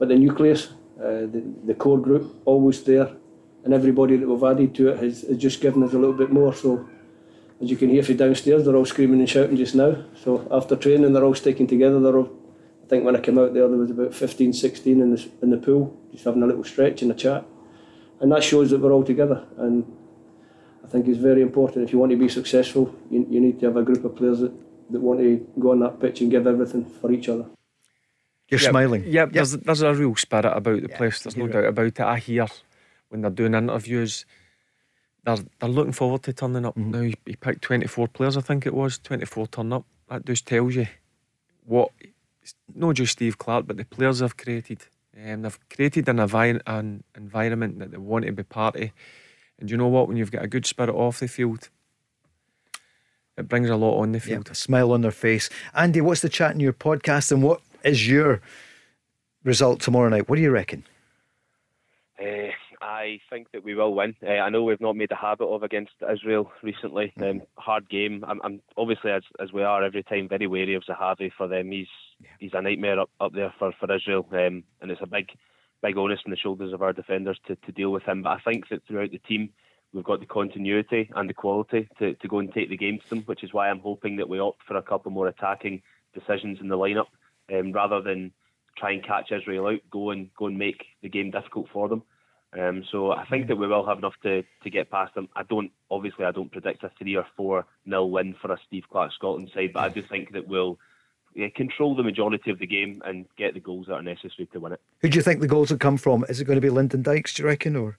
But the nucleus, uh, the, the core group, always there, and everybody that we've added to it has, has just given us a little bit more. So, as you can hear from downstairs, they're all screaming and shouting just now. So, after training, they're all sticking together. They're all, I think when I came out there, there was about 15, 16 in the, in the pool, just having a little stretch and a chat. And that shows that we're all together. And I think it's very important. If you want to be successful, you, you need to have a group of players that, that want to go on that pitch and give everything for each other. You're Yep, smiling. Yep, there's there's a real spirit about the Yeah, place. There's no doubt about it. I hear when they're doing interviews, they're they're looking forward to turning up. Mm-hmm. Now he, he picked 24 players, I think it was 24 turn up. That just tells you what it's not just Steve Clarke, but the players have created. Um, they've created an, envi- an environment that they want to be part of. And you know what? When you've got a good spirit off the field, it brings a lot on the Yep, field. a smile on their face. Andy, what's the chat in your podcast, and what is your result tomorrow night? What do you reckon? Uh, I think that we will win. Uh, I know we've not made a habit of against Israel recently. Um, hard game. I'm, I'm obviously as as we are every time very wary of Zahavi for them. He's he's a nightmare up, up there for for Israel, um, and it's a big big onus on the shoulders of our defenders to, to deal with him. But I think that throughout the team we've got the continuity and the quality to, to go and take the game to them, which is why I'm hoping that we opt for a couple more attacking decisions in the lineup um, rather than try and catch Israel out, go and go and make the game difficult for them. Um, so I think that we will have enough to, to get past them. I don't obviously I don't predict a three or four nil win for a Steve Clarke Scotland side, but I do think that we'll yeah, control the majority of the game and get the goals that are necessary to win it. Who do you think the goals will come from? Is it going to be Lyndon Dykes, do you reckon, or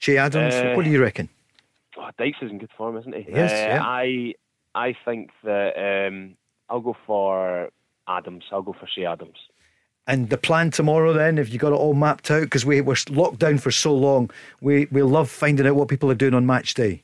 Che Adams? Uh, what do you reckon? Oh, Dykes is in good form, isn't he? Is, Uh, yeah. I I think that um, I'll go for Adams. I'll go for Che Adams. And the plan tomorrow, then, if you got it all mapped out, because we were locked down for so long, we, we love finding out what people are doing on match day.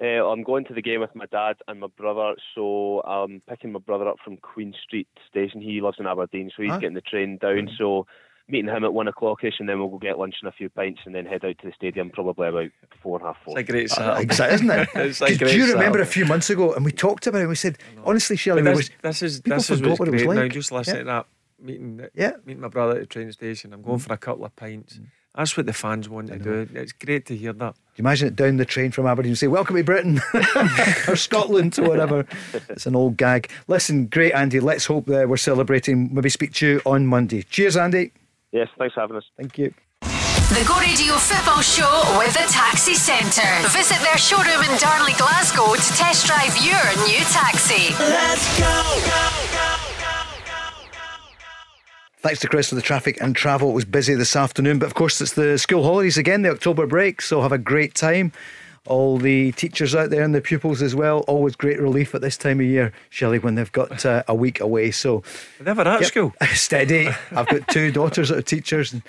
Uh, I'm going to the game with my dad and my brother, so I'm picking my brother up from Queen Street Station. He lives in Aberdeen, so he's Ah. getting the train down. So meeting him at one o'clockish, and then we'll go get lunch and a few pints, and then head out to the stadium probably about four half four. It's a great Uh, Saturday. exactly, isn't it? It's 'Cause like do you remember a few months ago, and we talked about it. and We said, honestly, Shelley, this, was, this is people this is forgot what it was like. now. Just listening Yeah. to that meeting, Yeah. Mm. meeting my brother at the train station. I'm going for a couple of pints. That's what the fans want to do. It's great to hear that. Do you imagine it down the train from Aberdeen and say, Welcome to Britain or Scotland or whatever. It's an old gag. Listen, great, Andy. Let's hope that we're celebrating. Maybe speak to you on Monday. Cheers, Andy. Yes, thanks for having us. Thank you. The Go Radio Football Show with the Taxi Centre. Visit their showroom in Darnley, Glasgow to test drive your new taxi. Let's go. Thanks to Chris for the traffic and travel. It was busy this afternoon, but of course, it's the school holidays again, the October break, so have a great time. All the teachers out there and the pupils as well. Always great relief at this time of year, Shelley, when they've got uh, a week away. So, never at Yep. school. Steady. I've got two daughters that are teachers. And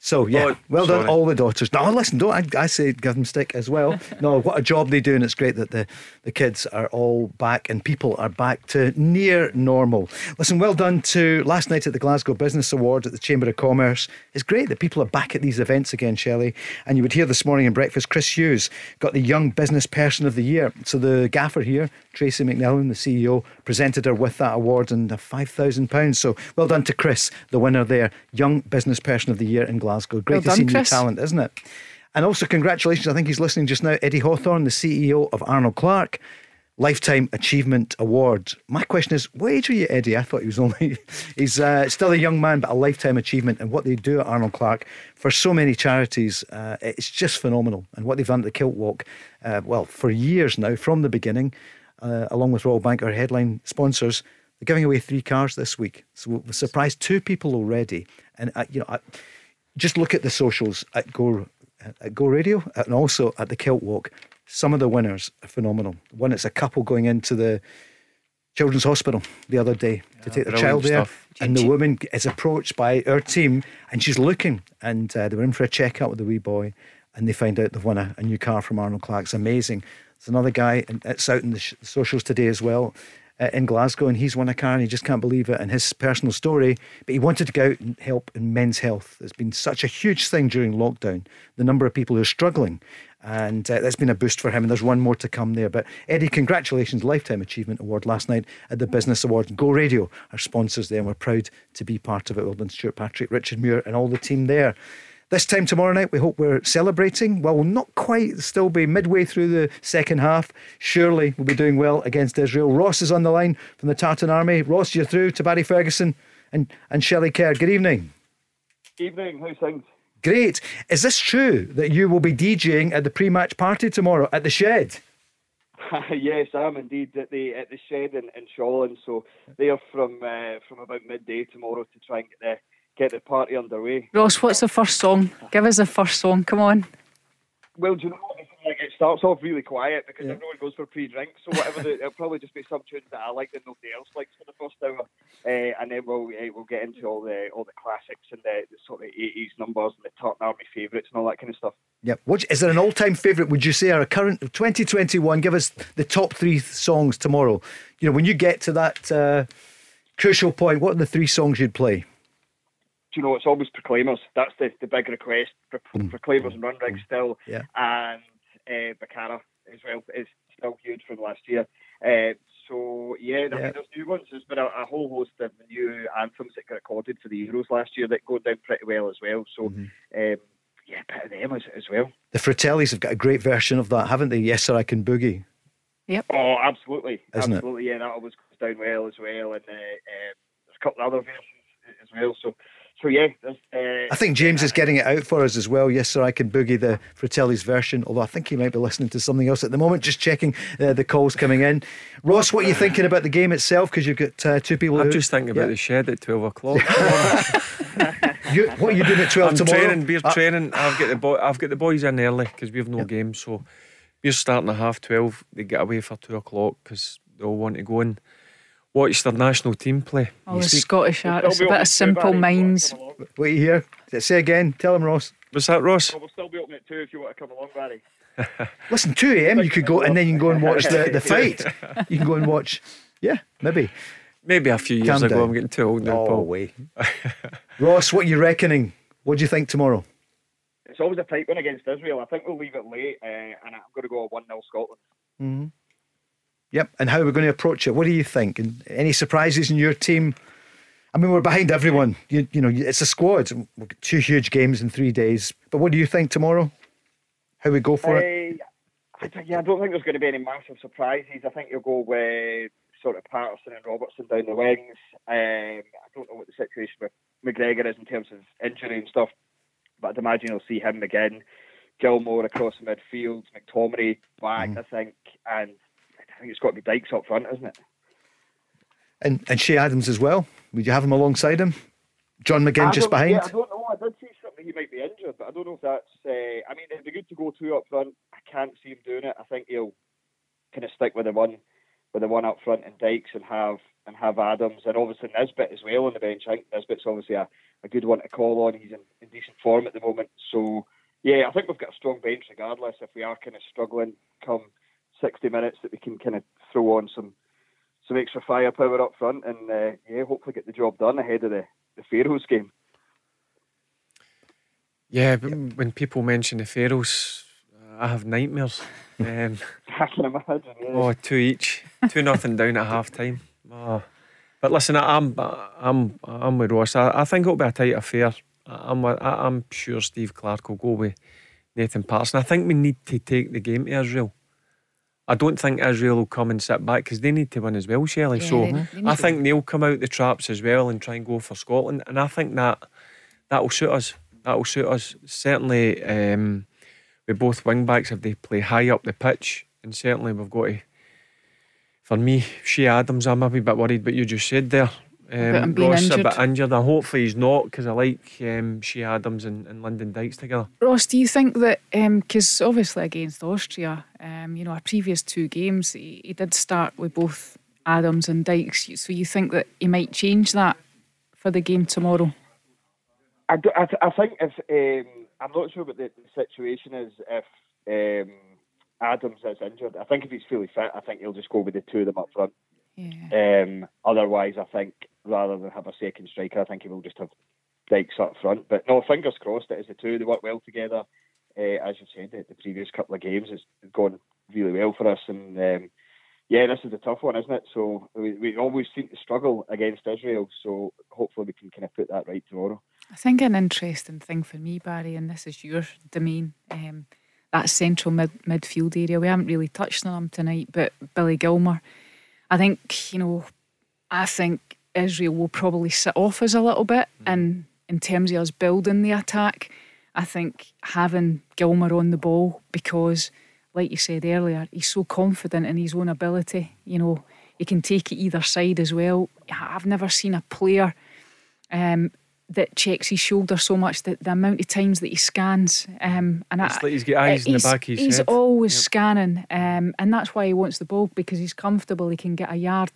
so, yeah, Oh, well done, all the daughters. No, listen, don't I, I say give them stick as well. No, what a job they do, and it's great that the, the kids are all back and people are back to near normal. Listen, well done to last night at the Glasgow Business Awards at the Chamber of Commerce. It's great that people are back at these events again, Shelley. And you would hear this morning in breakfast, Chris Hughes got the Young Business Person of the Year. So the gaffer here, Tracy McNellan, the CEO, presented her with that award and a £5,000. So well done to Chris, the winner there, Young Business Person of the Year in Glasgow. Great Well to done, see new Chris. talent, isn't it? And also, congratulations, I think he's listening just now, Eddie Hawthorne, the CEO of Arnold Clark. Lifetime Achievement Award. My question is, what age are you, Eddie? I thought he was only, he's uh, still a young man, but a lifetime achievement. And what they do at Arnold Clark for so many charities, uh, it's just phenomenal. And what they've done at the Kilt Walk, uh, well, for years now, from the beginning, uh, along with Royal Bank, our headline sponsors, they're giving away three cars this week. So we've surprised two people already. And, uh, you know, I, just look at the socials at Go at Go Radio and also at the Kilt Walk. Some of the winners are phenomenal. One, it's a couple going into the Children's Hospital the other day to take their child there, stuff. and the woman is approached by our team, and she's looking, and uh, they were in for a checkup with the wee boy, and they find out they've won a, a new car from Arnold Clark. It's amazing. There's another guy, and it's out in the sh- socials today as well. Uh, in Glasgow, and he's won a car, and he just can't believe it. And his personal story, but he wanted to go out and help in men's health. It's been such a huge thing during lockdown. The number of people who are struggling, and uh, that's been a boost for him. And there's one more to come there. But Eddie, congratulations, lifetime achievement award last night at the Business Awards. Go Radio, our sponsors there, and we're proud to be part of it. Well done, Stuart Patrick, Richard Muir, and all the team there. This time tomorrow night, we hope we're celebrating. Well, we'll not quite still be midway through the second half. Surely we'll be doing well against Israel. Ross is on the line from the Tartan Army. Ross, you're through to Barry Ferguson and, and Shelley Kerr. Good evening. Evening, how's things? Great. Is this true that you will be DJing at the pre match party tomorrow at the shed? yes, I am indeed at the at the shed in, in Shawland. So they are from uh, from about midday tomorrow to try and get the get the party underway. Ross, what's the first song? Give us the first song. Come on. Well, do you know what? Like it starts off really quiet because everyone goes for pre-drinks. So whatever, the, it'll probably just be some tunes that I like that nobody else likes for the first hour, uh, and then we'll uh, we'll get into all the all the classics and the, the sort of eighties numbers and the Tartan Army favourites and all that kind of stuff. Yep. Which, is there an all time favourite, would you say, or a current 2021? Give us the top three songs tomorrow. You know, when you get to that uh, crucial point, what are the three songs you'd play? Do you know it's always Proclaimers? That's the, the big request. Pro- Proclaimers and Runrig still, Yeah. and uh, Baccara as well is still huge from last year. Uh, so yeah, I Yeah. mean, there's new ones. There's been a, a whole host of new anthems that got recorded for the Euros last year that go down pretty well as well. So Mm-hmm. um, yeah, a bit of them as, as well. The Fratellis have got a great version of that, haven't they? Yes, sir, I can boogie. Yep. Oh, absolutely, Isn't it? absolutely. Yeah, that always goes down well as well, and uh, um, there's a couple of other versions as well. So, so yeah, there's, uh, I think James is getting it out for us as well. Yes, sir, I can boogie the Fratelli's version, although I think he might be listening to something else at the moment, just checking uh, the calls coming in. Ross, what are you thinking about the game itself? Because you've got uh, two people I'm who- just thinking Yeah. about the shed at 12 o'clock. You, what are you doing at 12 I'm tomorrow? training, we're Uh, training. I've got the boy, I've got the boys in early because we've no game, so we're starting at half twelve. They get away for two o'clock because they all want to go and watch their national team play. Oh, You the see- Scottish artists, a bit of simple minds. Wait here. Say again. Tell him, Ross. What's that Ross? We'll still be open at two if you want to come along, Barry. Listen, 2 a.m. you could go and then you can go and watch the, the fight. You can go and watch. Yeah, maybe. Maybe a few years Calm ago. down. I'm getting too old now, No Paul. way. Ross, what are you reckoning? What do you think tomorrow? It's always a tight one against Israel. I think we'll leave it late, uh, and I'm going to go 1 0 Scotland. hmm Yep. And how are we going to approach it? What do you think? And any surprises in your team? I mean, we're behind everyone. You, you know, it's a squad. We've got two huge games in three days. But what do you think tomorrow? How we go for it? Uh, I, don't- yeah, I don't think there's going to be any massive surprises. I think you'll go with sort of Patterson and Robertson down the wings. Um, I don't know what the situation with McGregor is in terms of injury and stuff, but I'd imagine you'll see him again. Gilmour across the midfield, McTominay back, I think, and I think it's got to be Dykes up front, isn't it? And and Che Adams as well. Would you have him alongside him? John McGinn just behind. Yeah, I don't know. I did see something he might be injured, but I don't know if that's. Uh, I mean, it'd be good to go two up front. I can't see him doing it. I think he'll kind of stick with the one, with the one up front and Dykes and have and have Adams and obviously Nisbet as well on the bench. I think Nisbet's obviously a, a good one to call on. He's in, in decent form at the moment. So yeah, I think we've got a strong bench regardless. If we are kind of struggling come 60 minutes, that we can kind of throw on some some extra firepower up front and uh, yeah, hopefully get the job done ahead of the the Pharaohs game. Yeah, when people mention the Pharaohs, I have nightmares. Um, I can imagine. Yeah. oh, two each, two nothing down at half time. Oh. But listen, I'm I'm I'm with Ross. I, I think it'll be a tight affair. I- I'm I- I'm sure Steve Clarke will go with Nathan Patterson. I think we need to take the game to Israel. I don't think Israel will come and sit back because they need to win as well, Shelley. Yeah, so they- they I think they'll come out the traps as well and try and go for Scotland. And I think that that will suit us. That will suit us. Certainly, um, with both wing backs, if they play high up the pitch, and certainly we've got to. For me, Che Adams, I'm a wee bit worried, but you just said there. Um, About him being Ross a injured. bit injured, and hopefully he's not because I like um, Che Adams and, and Lyndon Dykes together. Ross, do you think that because obviously against Austria, um, you know, our previous two games, he, he did start with both Adams and Dykes. So you think that he might change that for the game tomorrow? I, do, I, th- I think if um, I'm not sure what the, the situation is if um, Adams is injured. I think if he's fully fit, I think he'll just go with the two of them up front. Yeah. Um, otherwise, I think rather than have a second striker, I think he will just have Dykes up front. But no, fingers crossed. It is the two. They work well together. Uh, as you said, the, the previous couple of games it's gone really well for us. And um, yeah, this is a tough one, isn't it? So we, we always seem to struggle against Israel. So hopefully we can kind of put that right tomorrow. I think an interesting thing for me, Barry, and this is your domain, um, that central mid midfield area. We haven't really touched on tonight, but Billy Gilmour. I think you know, I think Israel will probably sit off us a little bit, and in terms of us building the attack, I think having Gilmour on the ball because, like you said earlier, he's so confident in his own ability. You know, he can take it either side as well. I've never seen a player. Um, that checks his shoulder so much that the amount of times that he scans um, and It's I, like he's got eyes in the back of his he's head. always scanning um, and that's why he wants the ball because he's comfortable he can get a yard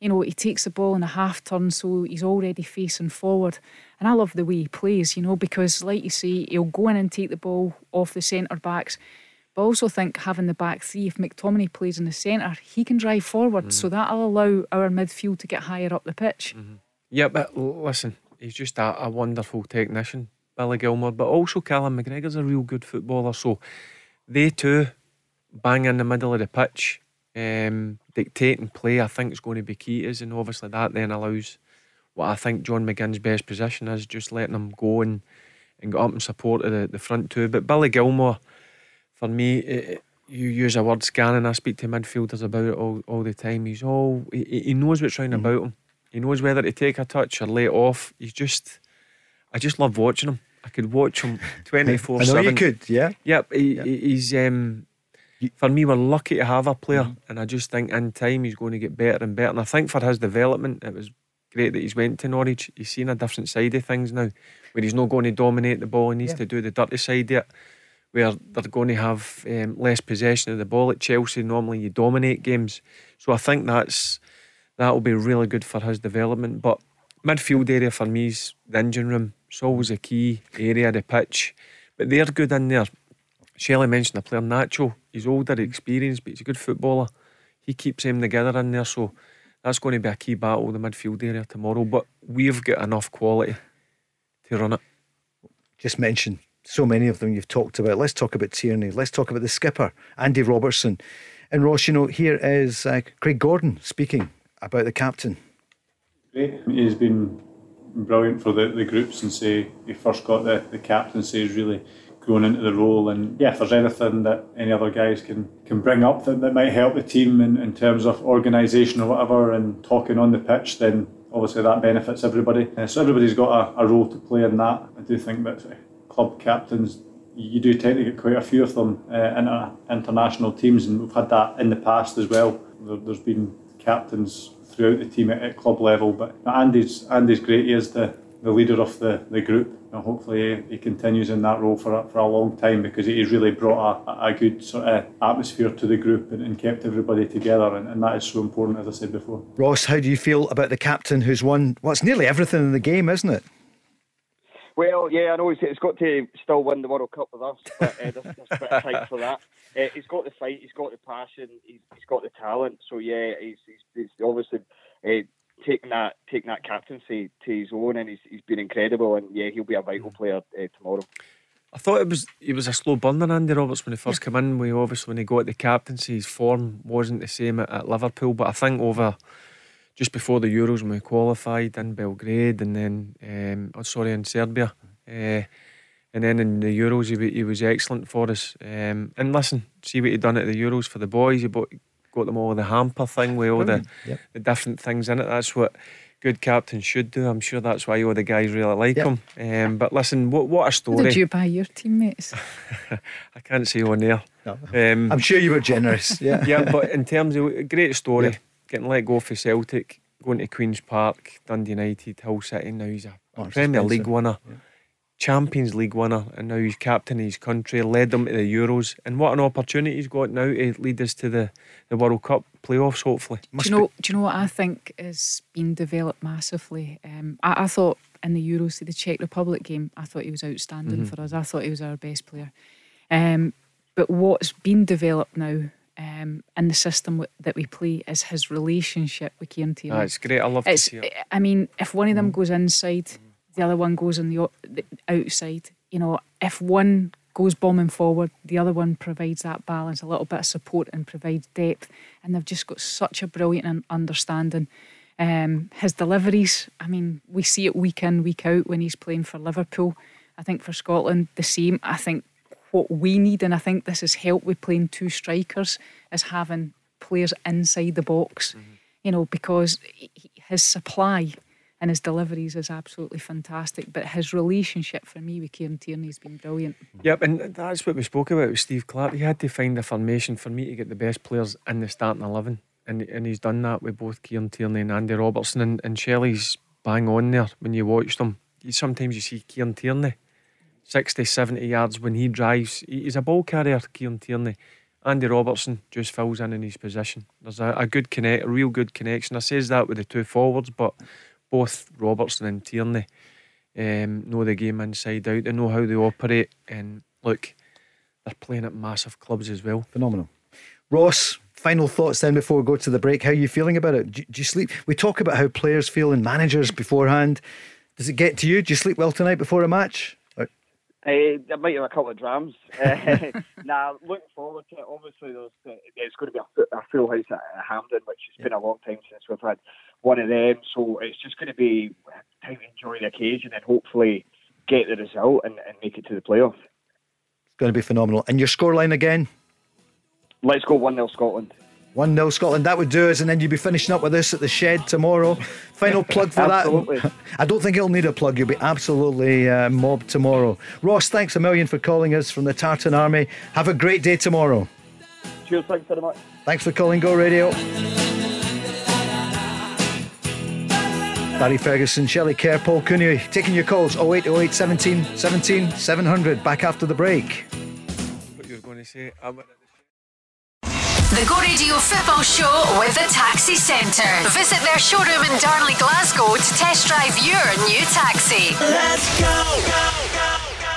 you know he takes the ball in a half turn so he's already facing forward and I love the way he plays you know because like you say he'll go in and take the ball off the centre backs but I also think having the back three if McTominay plays in the centre he can drive forward so that'll allow our midfield to get higher up the pitch Yeah, but listen, he's just a, a wonderful technician, Billy Gilmour. But also Callum McGregor's a real good footballer. So they two bang in the middle of the pitch, um, dictating play. I think is going to be key to us, and obviously that then allows what I think John McGinn's best position is, just letting him go and and get up in support of the, the front two. But Billy Gilmour, for me. It, you use a word scanning. I speak to midfielders about it all, all the time. He's all he, he knows what's round about him. He knows whether to take a touch or lay it off. He's just, I just love watching him. I could watch him twenty four seven. I know you could, yeah. Yep, he, he- he's um, for me. We're lucky to have a player, Mm-hmm. and I just think in time he's going to get better and better. And I think for his development, it was great that he's went to Norwich. He's seen a different side of things now, where he's not going to dominate the ball. He needs Yeah. to do the dirty side of it. Where they're going to have um, less possession of the ball at Chelsea. Normally, you dominate games, so I think that's that will be really good for his development. But midfield area for me is the engine room. It's always a key area of the pitch. But they're good in there. Shelley mentioned the player, Natcho. He's older, experienced, but he's a good footballer. He keeps them together in there. So that's going to be a key battle, in the midfield area tomorrow. But we've got enough quality to run it. Just mention so many of them you've talked about. Let's talk about Tierney. Let's talk about the skipper, Andy Robertson. And Ross, you know, here is uh, Craig Gordon speaking about the captain. Great. He's been brilliant for the, the group since he, he first got the, the captaincy. He's really grown into the role. And yeah, if there's anything that any other guys can, can bring up that, that might help the team in, in terms of organisation or whatever and talking on the pitch, then obviously that benefits everybody. Uh, so everybody's got a, a role to play in that. I do think that uh, club captains, you do tend to get quite a few of them uh, in uh, international teams, and we've had that in the past as well. There, there's been captains throughout the team at, at club level, but Andy's Andy's great. He is the, the leader of the, the group. And hopefully he continues in that role for a, for a long time because he's really brought a, a good sort of atmosphere to the group and, and kept everybody together and, and that is so important as I said before. Ross, how do you feel about the captain who's won what's nearly everything in the game, isn't it? Well, yeah, I know he's, he's got to still win the World Cup with us, but uh, there's, there's a bit of time for that. Uh, he's got the fight, he's got the passion, he's, he's got the talent. So yeah, he's, he's, he's obviously uh, taking that taking that captaincy to his own, and he's, he's been incredible. And yeah, he'll be a vital player uh, tomorrow. I thought it was he was a slow burner, Andy Roberts, when he first came in. We obviously when he got the captaincy, his form wasn't the same at, at Liverpool. But I think over just before the Euros when we qualified in Belgrade and then um, oh, sorry in Serbia. Uh, and then in the Euros, he, he was excellent for us. Um, and listen, see what he done at the Euros for the boys. He bought, got them all in the hamper thing with all the, yep. the different things in it. That's what good captains should do. I'm sure that's why all the guys really like yep. him. Um, but listen, what what a story! Did you buy your teammates? I can't say on there. No. Um, I'm sure you were generous. Yeah, yeah. But in terms of a great story, yeah. getting let go for Celtic, going to Queens Park, Dundee United, Hull City. Now he's a oh, Premier League winner. Yeah. Champions League winner and now he's captain of his country, led them to the Euros. And what an opportunity he's got now to lead us to the, the World Cup playoffs, hopefully. do you, know, be. do you know what I think has been developed massively? Um, I, I, thought in the Euros, the Czech Republic game, I thought he was outstanding mm-hmm. for us. I thought he was our best player. Um, but what's been developed now um, in the system that we play is his relationship with Kieran Tierney. Ah, it's great. I love it's, to see it. I mean, if one of them mm. goes inside, mm the other one goes on the, the outside. You know, if one goes bombing forward, the other one provides that balance, a little bit of support, and provides depth. And they've just got such a brilliant understanding. Um, his deliveries, I mean, we see it week in, week out when he's playing for Liverpool. I think for Scotland, the same. I think what we need, and I think this has helped with playing two strikers, is having players inside the box, mm-hmm. you know, because his supply and his deliveries is absolutely fantastic. But his relationship for me with Kieran Tierney has been brilliant. Yep, and that's what we spoke about with Steve Clarke. He had to find a formation for me to get the best players in the starting 11. And, and he's done that with both Kieran Tierney and Andy Robertson. And, and Shelley's bang on there when you watch them. You, sometimes you see Kieran Tierney 60, 70 yards when he drives. He's a ball carrier, Kieran Tierney. Andy Robertson just fills in in his position. There's a, a good connect, a real good connection. I says that with the two forwards, but both Robertson and Tierney um, know the game inside out. They know how they operate, and look, they're playing at massive clubs as well. Phenomenal. Ross, final thoughts then before we go to the break. How are you feeling about it? Do, do you sleep? We talk about how players feel and managers beforehand. Does it get to you? Do you sleep well tonight before a match? Uh, I might have a couple of drams. Uh, now, looking forward to it. Obviously, there's, uh, it's going to be a, a full house at Hampden, which has yeah. been a long time since we've had one of them. So it's just going to be time to enjoy the occasion and hopefully get the result and, and make it to the playoff. It's going to be phenomenal. And your scoreline again? Let's go 1 0 Scotland. 1 0 Scotland. That would do us, and then you'd be finishing up with this at the shed tomorrow. Final plug for that. Absolutely. I don't think it'll need a plug. You'll be absolutely uh, mobbed tomorrow. Ross, thanks a million for calling us from the Tartan Army. Have a great day tomorrow. Cheers, thanks very much. Thanks for calling Go Radio. Barry Ferguson, Shelley Kerr, Paul Cooney, taking your calls 0808 17 17 700. Back after the break. What you were going to say? The Go Radio Football Show with the Taxi Centre. Visit their showroom in Darnley, Glasgow to test drive your new taxi. Let's go! go, go, go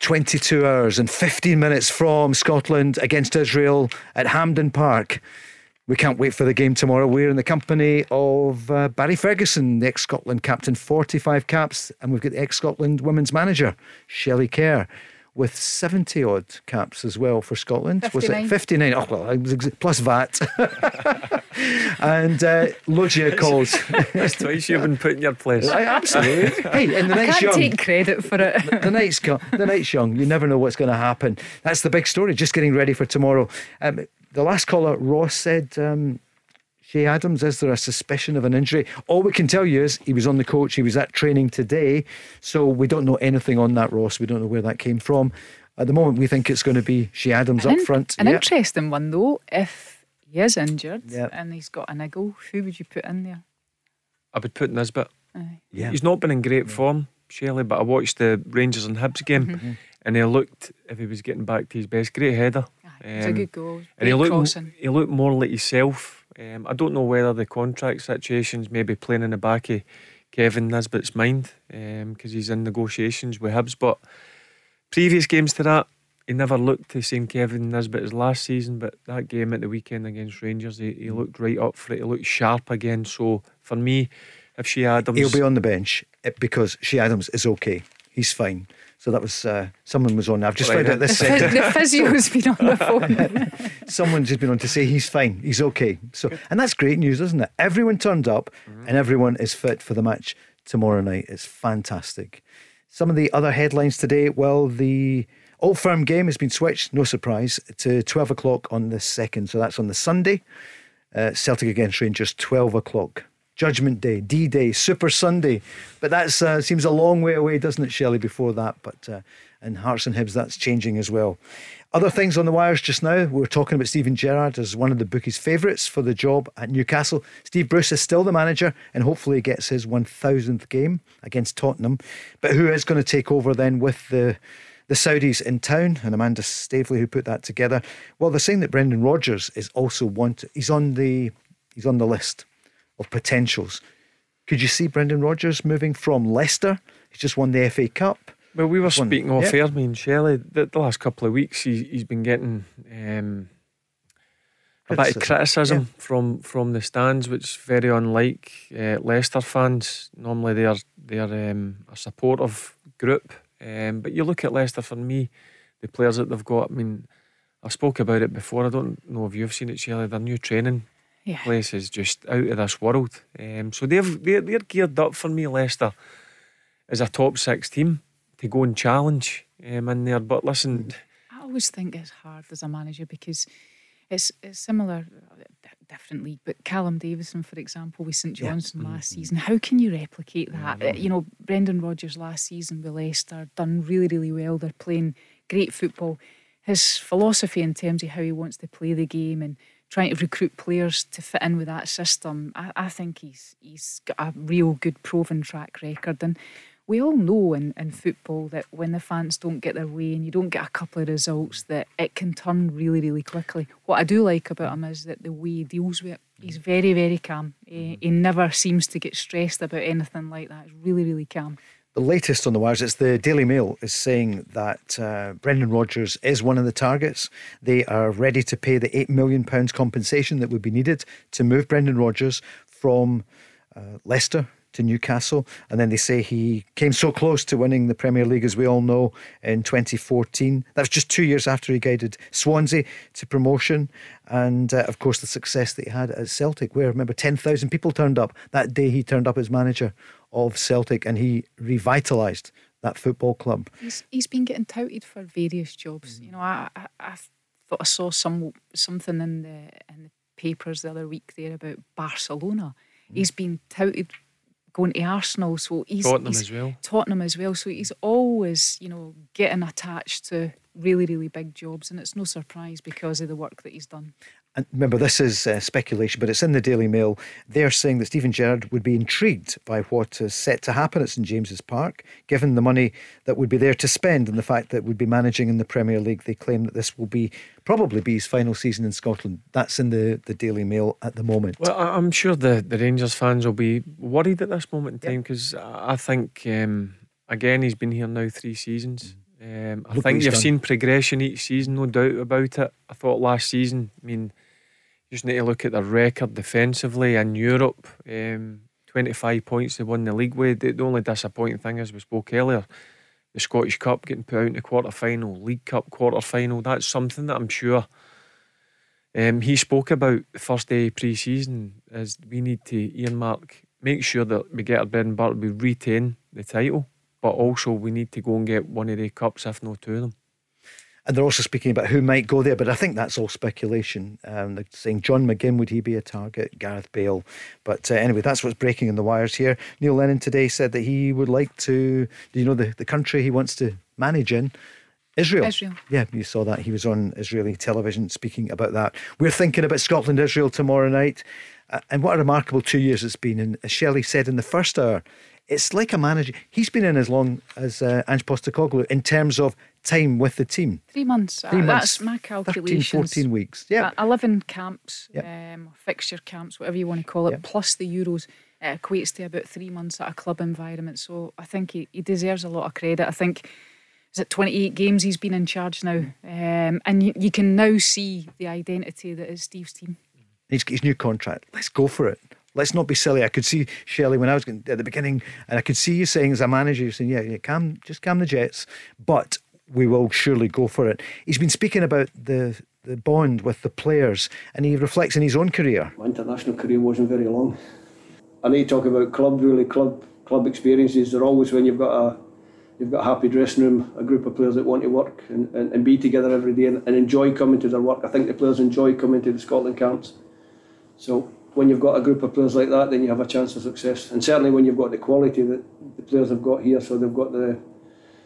22 hours and 15 minutes from Scotland against Israel at Hampden Park. We can't wait for the game tomorrow. We're in the company of uh, Barry Ferguson, the ex Scotland captain, 45 caps, and we've got the ex Scotland women's manager, Shelley Kerr, with 70 odd caps as well for Scotland. 59. Was it 59? Oh, well, I was ex- plus VAT. and uh, Logia calls. That's twice you've been put in your place. I- absolutely. Hey, and the I night's can't young. take credit for it. the night's co- the night's young. You never know what's going to happen. That's the big story. Just getting ready for tomorrow. Um, the last caller, Ross, said. Um, Che Adams, is there a suspicion of an injury? All we can tell you is he was on the coach, he was at training today, so we don't know anything on that, Ross. We don't know where that came from. At the moment, we think it's going to be Che Adams An up front. An Yeah. interesting one though. If he is injured Yeah. and he's got a niggle, who would you put in there? I would put Nisbet. Aye. Yeah. He's not been in great form, Shelley, but I watched the Rangers and Hibs game Mm-hmm. and he looked, if he was getting back to his best, great header. It's a Um, good goal. And he looked, crossing. he looked more like himself. Um, I don't know whether the contract situation's maybe playing in the back of Kevin Nisbet's mind because he's in negotiations with Hibs. But previous games to that, he never looked the same Kevin Nisbet as last season. But that game at the weekend against Rangers, he, he looked right up for it. He looked sharp again. So for me, if Che Adams, He'll be on the bench eh, because Che Adams is okay. He's fine. So that was uh, someone was on. I've just Right found out then. this The, second. phys- the physio's been on the phone. Someone's just been on to say he's fine, he's okay. So, and that's great news, isn't it? Everyone turned up, and everyone is fit for the match tomorrow night. It's fantastic. Some of the other headlines today. Well, the Old Firm game has been switched, no surprise, to twelve o'clock on the second. So that's on the Sunday. Uh, Celtic against Rangers, twelve o'clock. Judgment Day, D Day, Super Sunday, but that uh, seems a long way away, doesn't it, Shelley? Before that, but uh, in Hearts and Hibs, that's changing as well. Other things on the wires just now. We are talking about Steven Gerrard as one of the bookies' favourites for the job at Newcastle. Steve Bruce is still the manager, and hopefully gets his 1000th game against Tottenham. But who is going to take over then with the the Saudis in town? And Amanda Staveley who put that together. Well, they're saying that Brendan Rodgers is also want. He's on the he's on the list of potentials. Could you see Brendan Rodgers moving from Leicester? He's just won the FA Cup. Well, we were speaking off yeah. air, me and Shelley. The, the last couple of weeks, he, he's been getting um, a bit of Criticism, criticism from from the stands, which is very unlike uh, Leicester fans. Normally, they're they're um, a supportive group. Um, but you look at Leicester for me, the players that they've got. I mean, I spoke about it before. I don't know if you've seen it, Shelley. Their new training Yeah. place is just out of this world. Um, so they've they're, they're geared up for me, Leicester, as a top six team to go and challenge um, in there. But listen, I always think it's hard as a manager because it's, it's similar, d- different league. But Callum Davidson, for example, with St Johnstone last season, how can you replicate that? Uh, You know, Brendan Rodgers last season with Leicester done really, really well. They're playing great football. His philosophy in terms of how he wants to play the game and trying to recruit players to fit in with that system, I, I think he's he's got a real good proven track record. And we all know in, in football that when the fans don't get their way and you don't get a couple of results, that it can turn really, really quickly. What I do like about him is that the way he deals with it, he's mm. very, very calm. He, mm-hmm. he never seems to get stressed about anything like that. He's really, really calm. The latest on the wires, it's the Daily Mail, is saying that uh, Brendan Rodgers is one of the targets. They are ready to pay the £8 million compensation that would be needed to move Brendan Rodgers from uh, Leicester to Newcastle. And then they say he came so close to winning the Premier League, as we all know, in 2014. That was just two years after he guided Swansea to promotion. And uh, of course, the success that he had at Celtic, where remember 10,000 people turned up that day he turned up as manager of Celtic and he revitalised that football club. He's, he's been getting touted for various jobs. Mm. You know, I, I, I thought I saw some something in the in the papers the other week there about Barcelona. Mm. He's been touted going to Arsenal, so he's Tottenham he's- as well. Tottenham as well. So he's always, you know, getting attached to really, really big jobs, and it's no surprise because of the work that he's done. And remember, this is uh, speculation, but it's in the Daily Mail. They're saying that Steven Gerrard would be intrigued by what is set to happen at St James's Park, given the money that would be there to spend and the fact that would be managing in the Premier League. They claim that this will be probably be his final season in Scotland. That's in the, the Daily Mail at the moment. Well, I'm sure the, the Rangers fans will be worried at this moment in time because I I think, um, again, he's been here now three seasons. Um, I Look think you've done. seen progression each season, no doubt about it. I thought last season, I mean, just need to look at their record defensively in Europe. Um, 25 points they won the league with. The, the only disappointing thing, as we spoke earlier, the Scottish Cup getting put out in the quarter final, League Cup quarter final. That's something that I'm sure um, he spoke about the first day pre season. Is we need to earmark, make sure that we get our bread and butter, we retain the title, but also we need to go and get one of the cups, if not two of them. And they're also speaking about who might go there, but I think that's all speculation. Um, they're saying John McGinn, would he be a target? Gareth Bale. But uh, anyway, that's what's breaking in the wires here. Neil Lennon today said that he would like to, do you know the, the country he wants to manage in? Israel. Israel. Yeah, you saw that. He was on Israeli television speaking about that. We're thinking about Scotland Israel tomorrow night. Uh, and what a remarkable two years it's been. And as Shelley said in the first hour, it's like a manager. He's been in as long as uh, Ange Postecoglou in terms of time with the team. Three months. Three uh, months, That's my 13, 14 weeks. Yeah. Uh, 11 camps, Yep. um, fixture camps, whatever you want to call it, Yep. plus the Euros. It equates to about three months at a club environment. So I think he, he deserves a lot of credit. I think, is it 28 games he's been in charge now? Um, and you, you can now see the identity that is Steve's team. His, his new contract. Let's go for it. Let's not be silly. I could see Shelley when I was at the beginning, and I could see you saying as a manager, you're saying, "Yeah, yeah, calm, just calm the jets." But we will surely go for it. He's been speaking about the the bond with the players, and he reflects in his own career. My international career wasn't very long. I need to talk about club really club club experiences. They're always when you've got a you've got a happy dressing room, a group of players that want to work and, and, and be together every day and, and enjoy coming to their work. I think the players enjoy coming to the Scotland camps. So when you've got a group of players like that, then you have a chance of success. And certainly when you've got the quality that the players have got here, so they've got the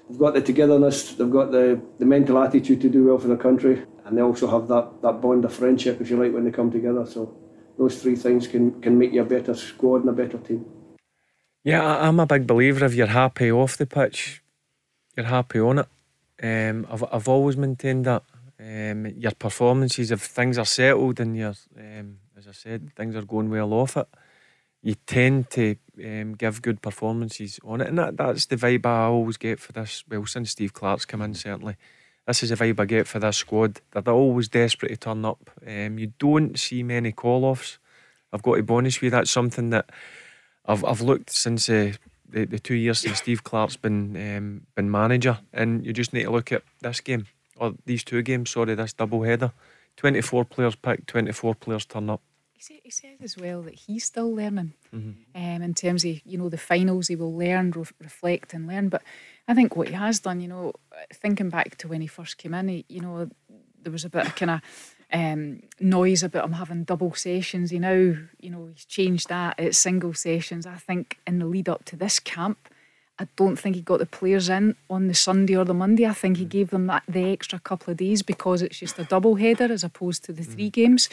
they've got the togetherness, they've got the, the mental attitude to do well for the country, and they also have that, that bond of friendship, if you like, when they come together. So those three things can, can make you a better squad and a better team. Yeah, I'm a big believer if you're happy off the pitch, you're happy on it. Um, I've I've always maintained that. Um, your performances, if things are settled and you're, um, as I said, things are going well off it, you tend to um, give good performances on it, and that, that's the vibe I always get for this. Well, since Steve Clarke's come in, certainly, this is the vibe I get for this squad. That they're always desperate to turn up. Um, you don't see many call-offs. I've got to be honest with you, that's something that I've I've looked since uh, the the two years since Steve Clarke's been um, been manager, and you just need to look at this game or these two games. Sorry, this double header. Twenty four players picked, twenty four players turn up. He said, he said as well that he's still learning Mhm. um, in terms of you know the finals. He will learn, re- reflect, and learn. But I think what he has done, you know, thinking back to when he first came in, he, you know, there was a bit of kind of um, noise about him having double sessions. He now, you know, he's changed that. It's single sessions. I think in the lead up to this camp. I don't think he got the players in on the Sunday or the Monday. I think he gave them that the extra couple of days because it's just a double header as opposed to the three games.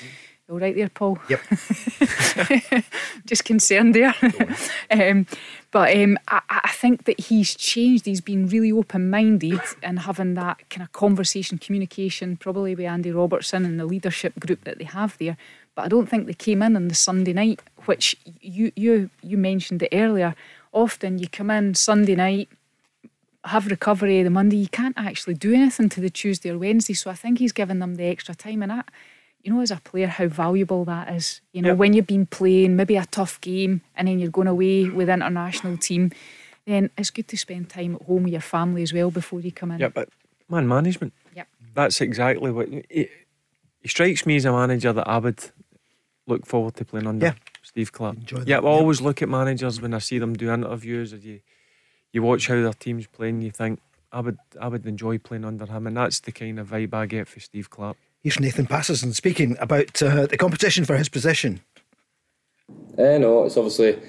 All right there, Paul. Yep. just concerned there. um, but um, I, I think that he's changed. He's been really open minded and having that kind of conversation, communication, probably with Andy Robertson and the leadership group that they have there. But I don't think they came in on the Sunday night, which you you you mentioned it earlier. Often you come in Sunday night, have recovery the Monday, you can't actually do anything to the Tuesday or Wednesday. So I think he's given them the extra time and that. You know, as a player, how valuable that is. You know, Yep. when you've been playing maybe a tough game and then you're going away with the international team, then it's good to spend time at home with your family as well before you come in. Yeah, but man management. Yep. That's exactly what he, he strikes me as a manager that I would look forward to playing under. Yeah. Steve Clarke. Enjoy that, yeah, I yeah. always look at managers when I see them do interviews or you you watch how their team's playing, you think I would I would enjoy playing under him and that's the kind of vibe I get for Steve Clarke. Here's Nathan Patterson speaking about uh, the competition for his position. Eh, no, it's obviously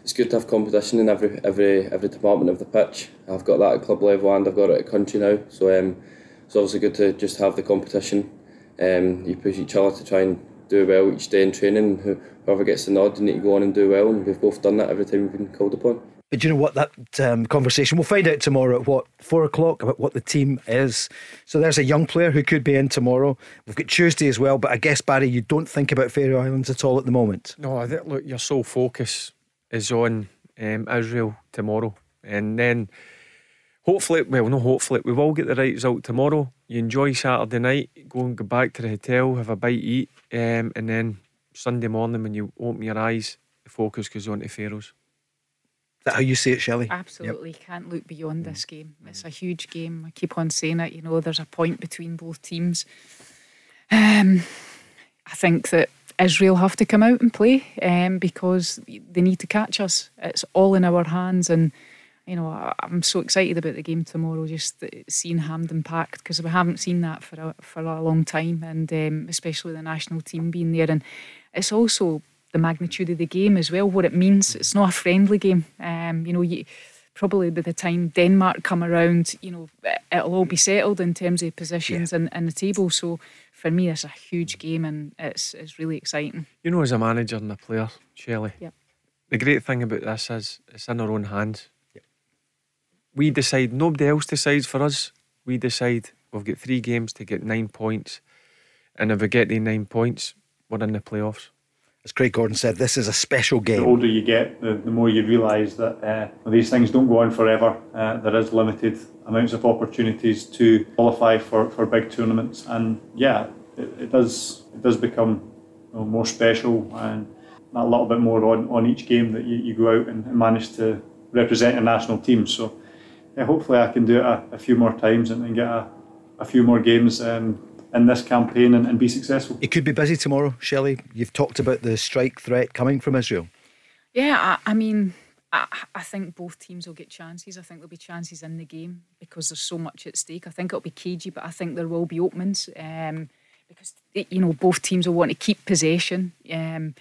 it's good to have competition in every every every department of the pitch. I've got that at club level and I've got it at country now. So um, it's obviously good to just have the competition. Um, you push each other to try and do well each day in training. Whoever gets the nod, you need to go on and do well. And we've both done that every time we've been called upon. But you know what? That um, conversation, we'll find out tomorrow at what, four o'clock, about what the team is. So there's a young player who could be in tomorrow. We've got Tuesday as well, but I guess, Barry, you don't think about Faroe Islands at all at the moment. No, I think, look, your sole focus is on um, Israel tomorrow, and then hopefully, well, no, hopefully, we will get the right result tomorrow. You enjoy Saturday night, go and go back to the hotel, have a bite, eat, um, and then Sunday morning when you open your eyes, the focus goes on to Faroes. That how you see it, Shelley? Absolutely, can't look beyond this game. It's a huge game. I keep on saying it. You know, there's a point between both teams. Um, I think that Israel have to come out and play um, because they need to catch us. It's all in our hands, and you know I- I'm so excited about the game tomorrow. Just seeing Hampden packed because we haven't seen that for a, for a long time, and um, especially the national team being there. And it's also the magnitude of the game as well, what it means. It's not a friendly game. Um, you know, you, probably by the time Denmark come around, you know, it'll all be settled in terms of positions and, and the table. So for me, it's a huge game and it's it's really exciting. You know, as a manager and a player, Shelley, Yep. the great thing about this is it's in our own hands. We decide, nobody else decides for us. We decide we've got three games to get nine points. And if we get the nine points, we're in the playoffs. As Craig Gordon said, this is a special game. The older you get, the, the more you realise that uh, these things don't go on forever. Uh, there is limited amounts of opportunities to qualify for, for big tournaments, and yeah, it, it does it does become you know, more special and a little bit more on, on each game that you, you go out and, and manage to represent your national team. So yeah, hopefully I can do it a, a few more times and, and get a, a few more games um, in this campaign and, and be successful. It could be busy tomorrow, Shelley. You've talked about the strike threat coming from Israel. Yeah, I, I mean, I, I think both teams will get chances. I think there'll be chances in the game because there's so much at stake. I think it'll be cagey, but I think there will be openings um, because you know both teams will want to keep possession. Um,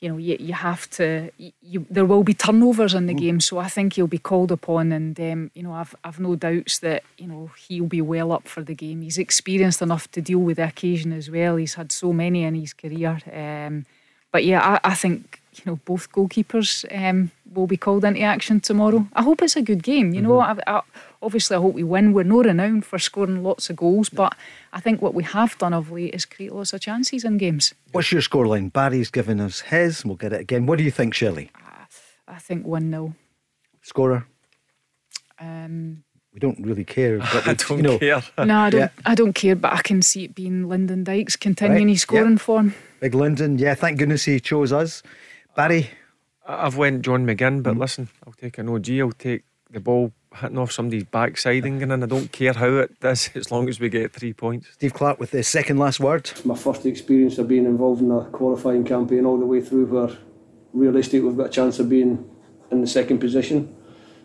you know, you, you have to. You, there will be turnovers in the game, so I think he'll be called upon, and um, you know, I've I've no doubts that you know he'll be well up for the game. He's experienced enough to deal with the occasion as well. He's had so many in his career. Um, but yeah, I, I think you know both goalkeepers um, will be called into action tomorrow. I hope it's a good game. You know, I, I, obviously I hope we win. We're no renowned for scoring lots of goals, but I think what we have done of late is create lots of chances in games. What's your scoreline? Barry's given us his. We'll get it again. What do you think, Shelley? I think one 0 Scorer? um, We don't really care. But I don't you know, care. No, I don't. Yeah. I don't care, but I can see it being Lyndon Dykes continuing Right, his scoring yeah. form. Big Lyndon. Yeah, thank goodness he chose us. Barry? I- I've went John McGinn, but listen, I'll take an OG. I'll take the ball hitting off somebody's backside and I don't care how it does as long as we get three points. Steve Clarke with the second last word. my first experience of being involved in a qualifying campaign all the way through where realistically we've got a chance of being in the second position.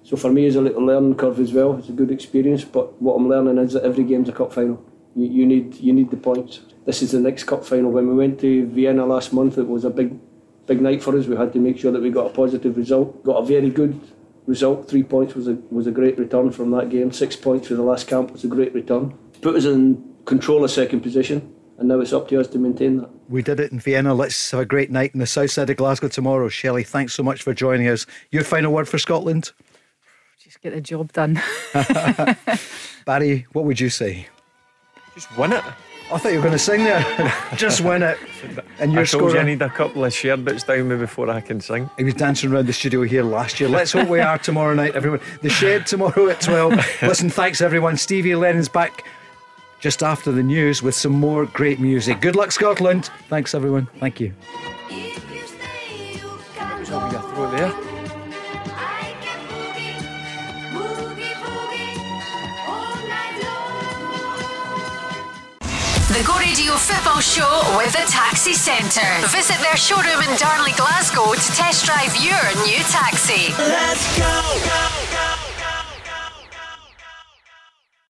So for me it's a little learning curve as well. It's a good experience, but what I'm learning is that every game's a cup final. You, you need you need the points. This is the next cup final. When we went to Vienna last month, it was a big big night for us. We had to make sure that we got a positive result. Got a very good result. Three points was a was a great return from that game. Six points for the last camp was a great return. Put us in control of second position, and now it's up to us to maintain that. We did it in Vienna. Let's have a great night in the south side of Glasgow tomorrow. Shelley, thanks so much for joining us. Your final word for Scotland? Just get the job done. Barry, what would you say? Just win it. I thought you were going to sing there. Just win it. And I your told you I need a couple of shared bits down me before I can sing. He was dancing around the studio here last year. Let's hope we are tomorrow night, everyone. The Shed tomorrow at 12. Listen, thanks everyone. Stevie Lennon's back just after the news with some more great music. Good luck, Scotland. Thanks, everyone. Thank you. The Go Radio Football Show with the Taxi Centre. Visit their showroom in Darnley, Glasgow to test drive your new taxi. Let's go.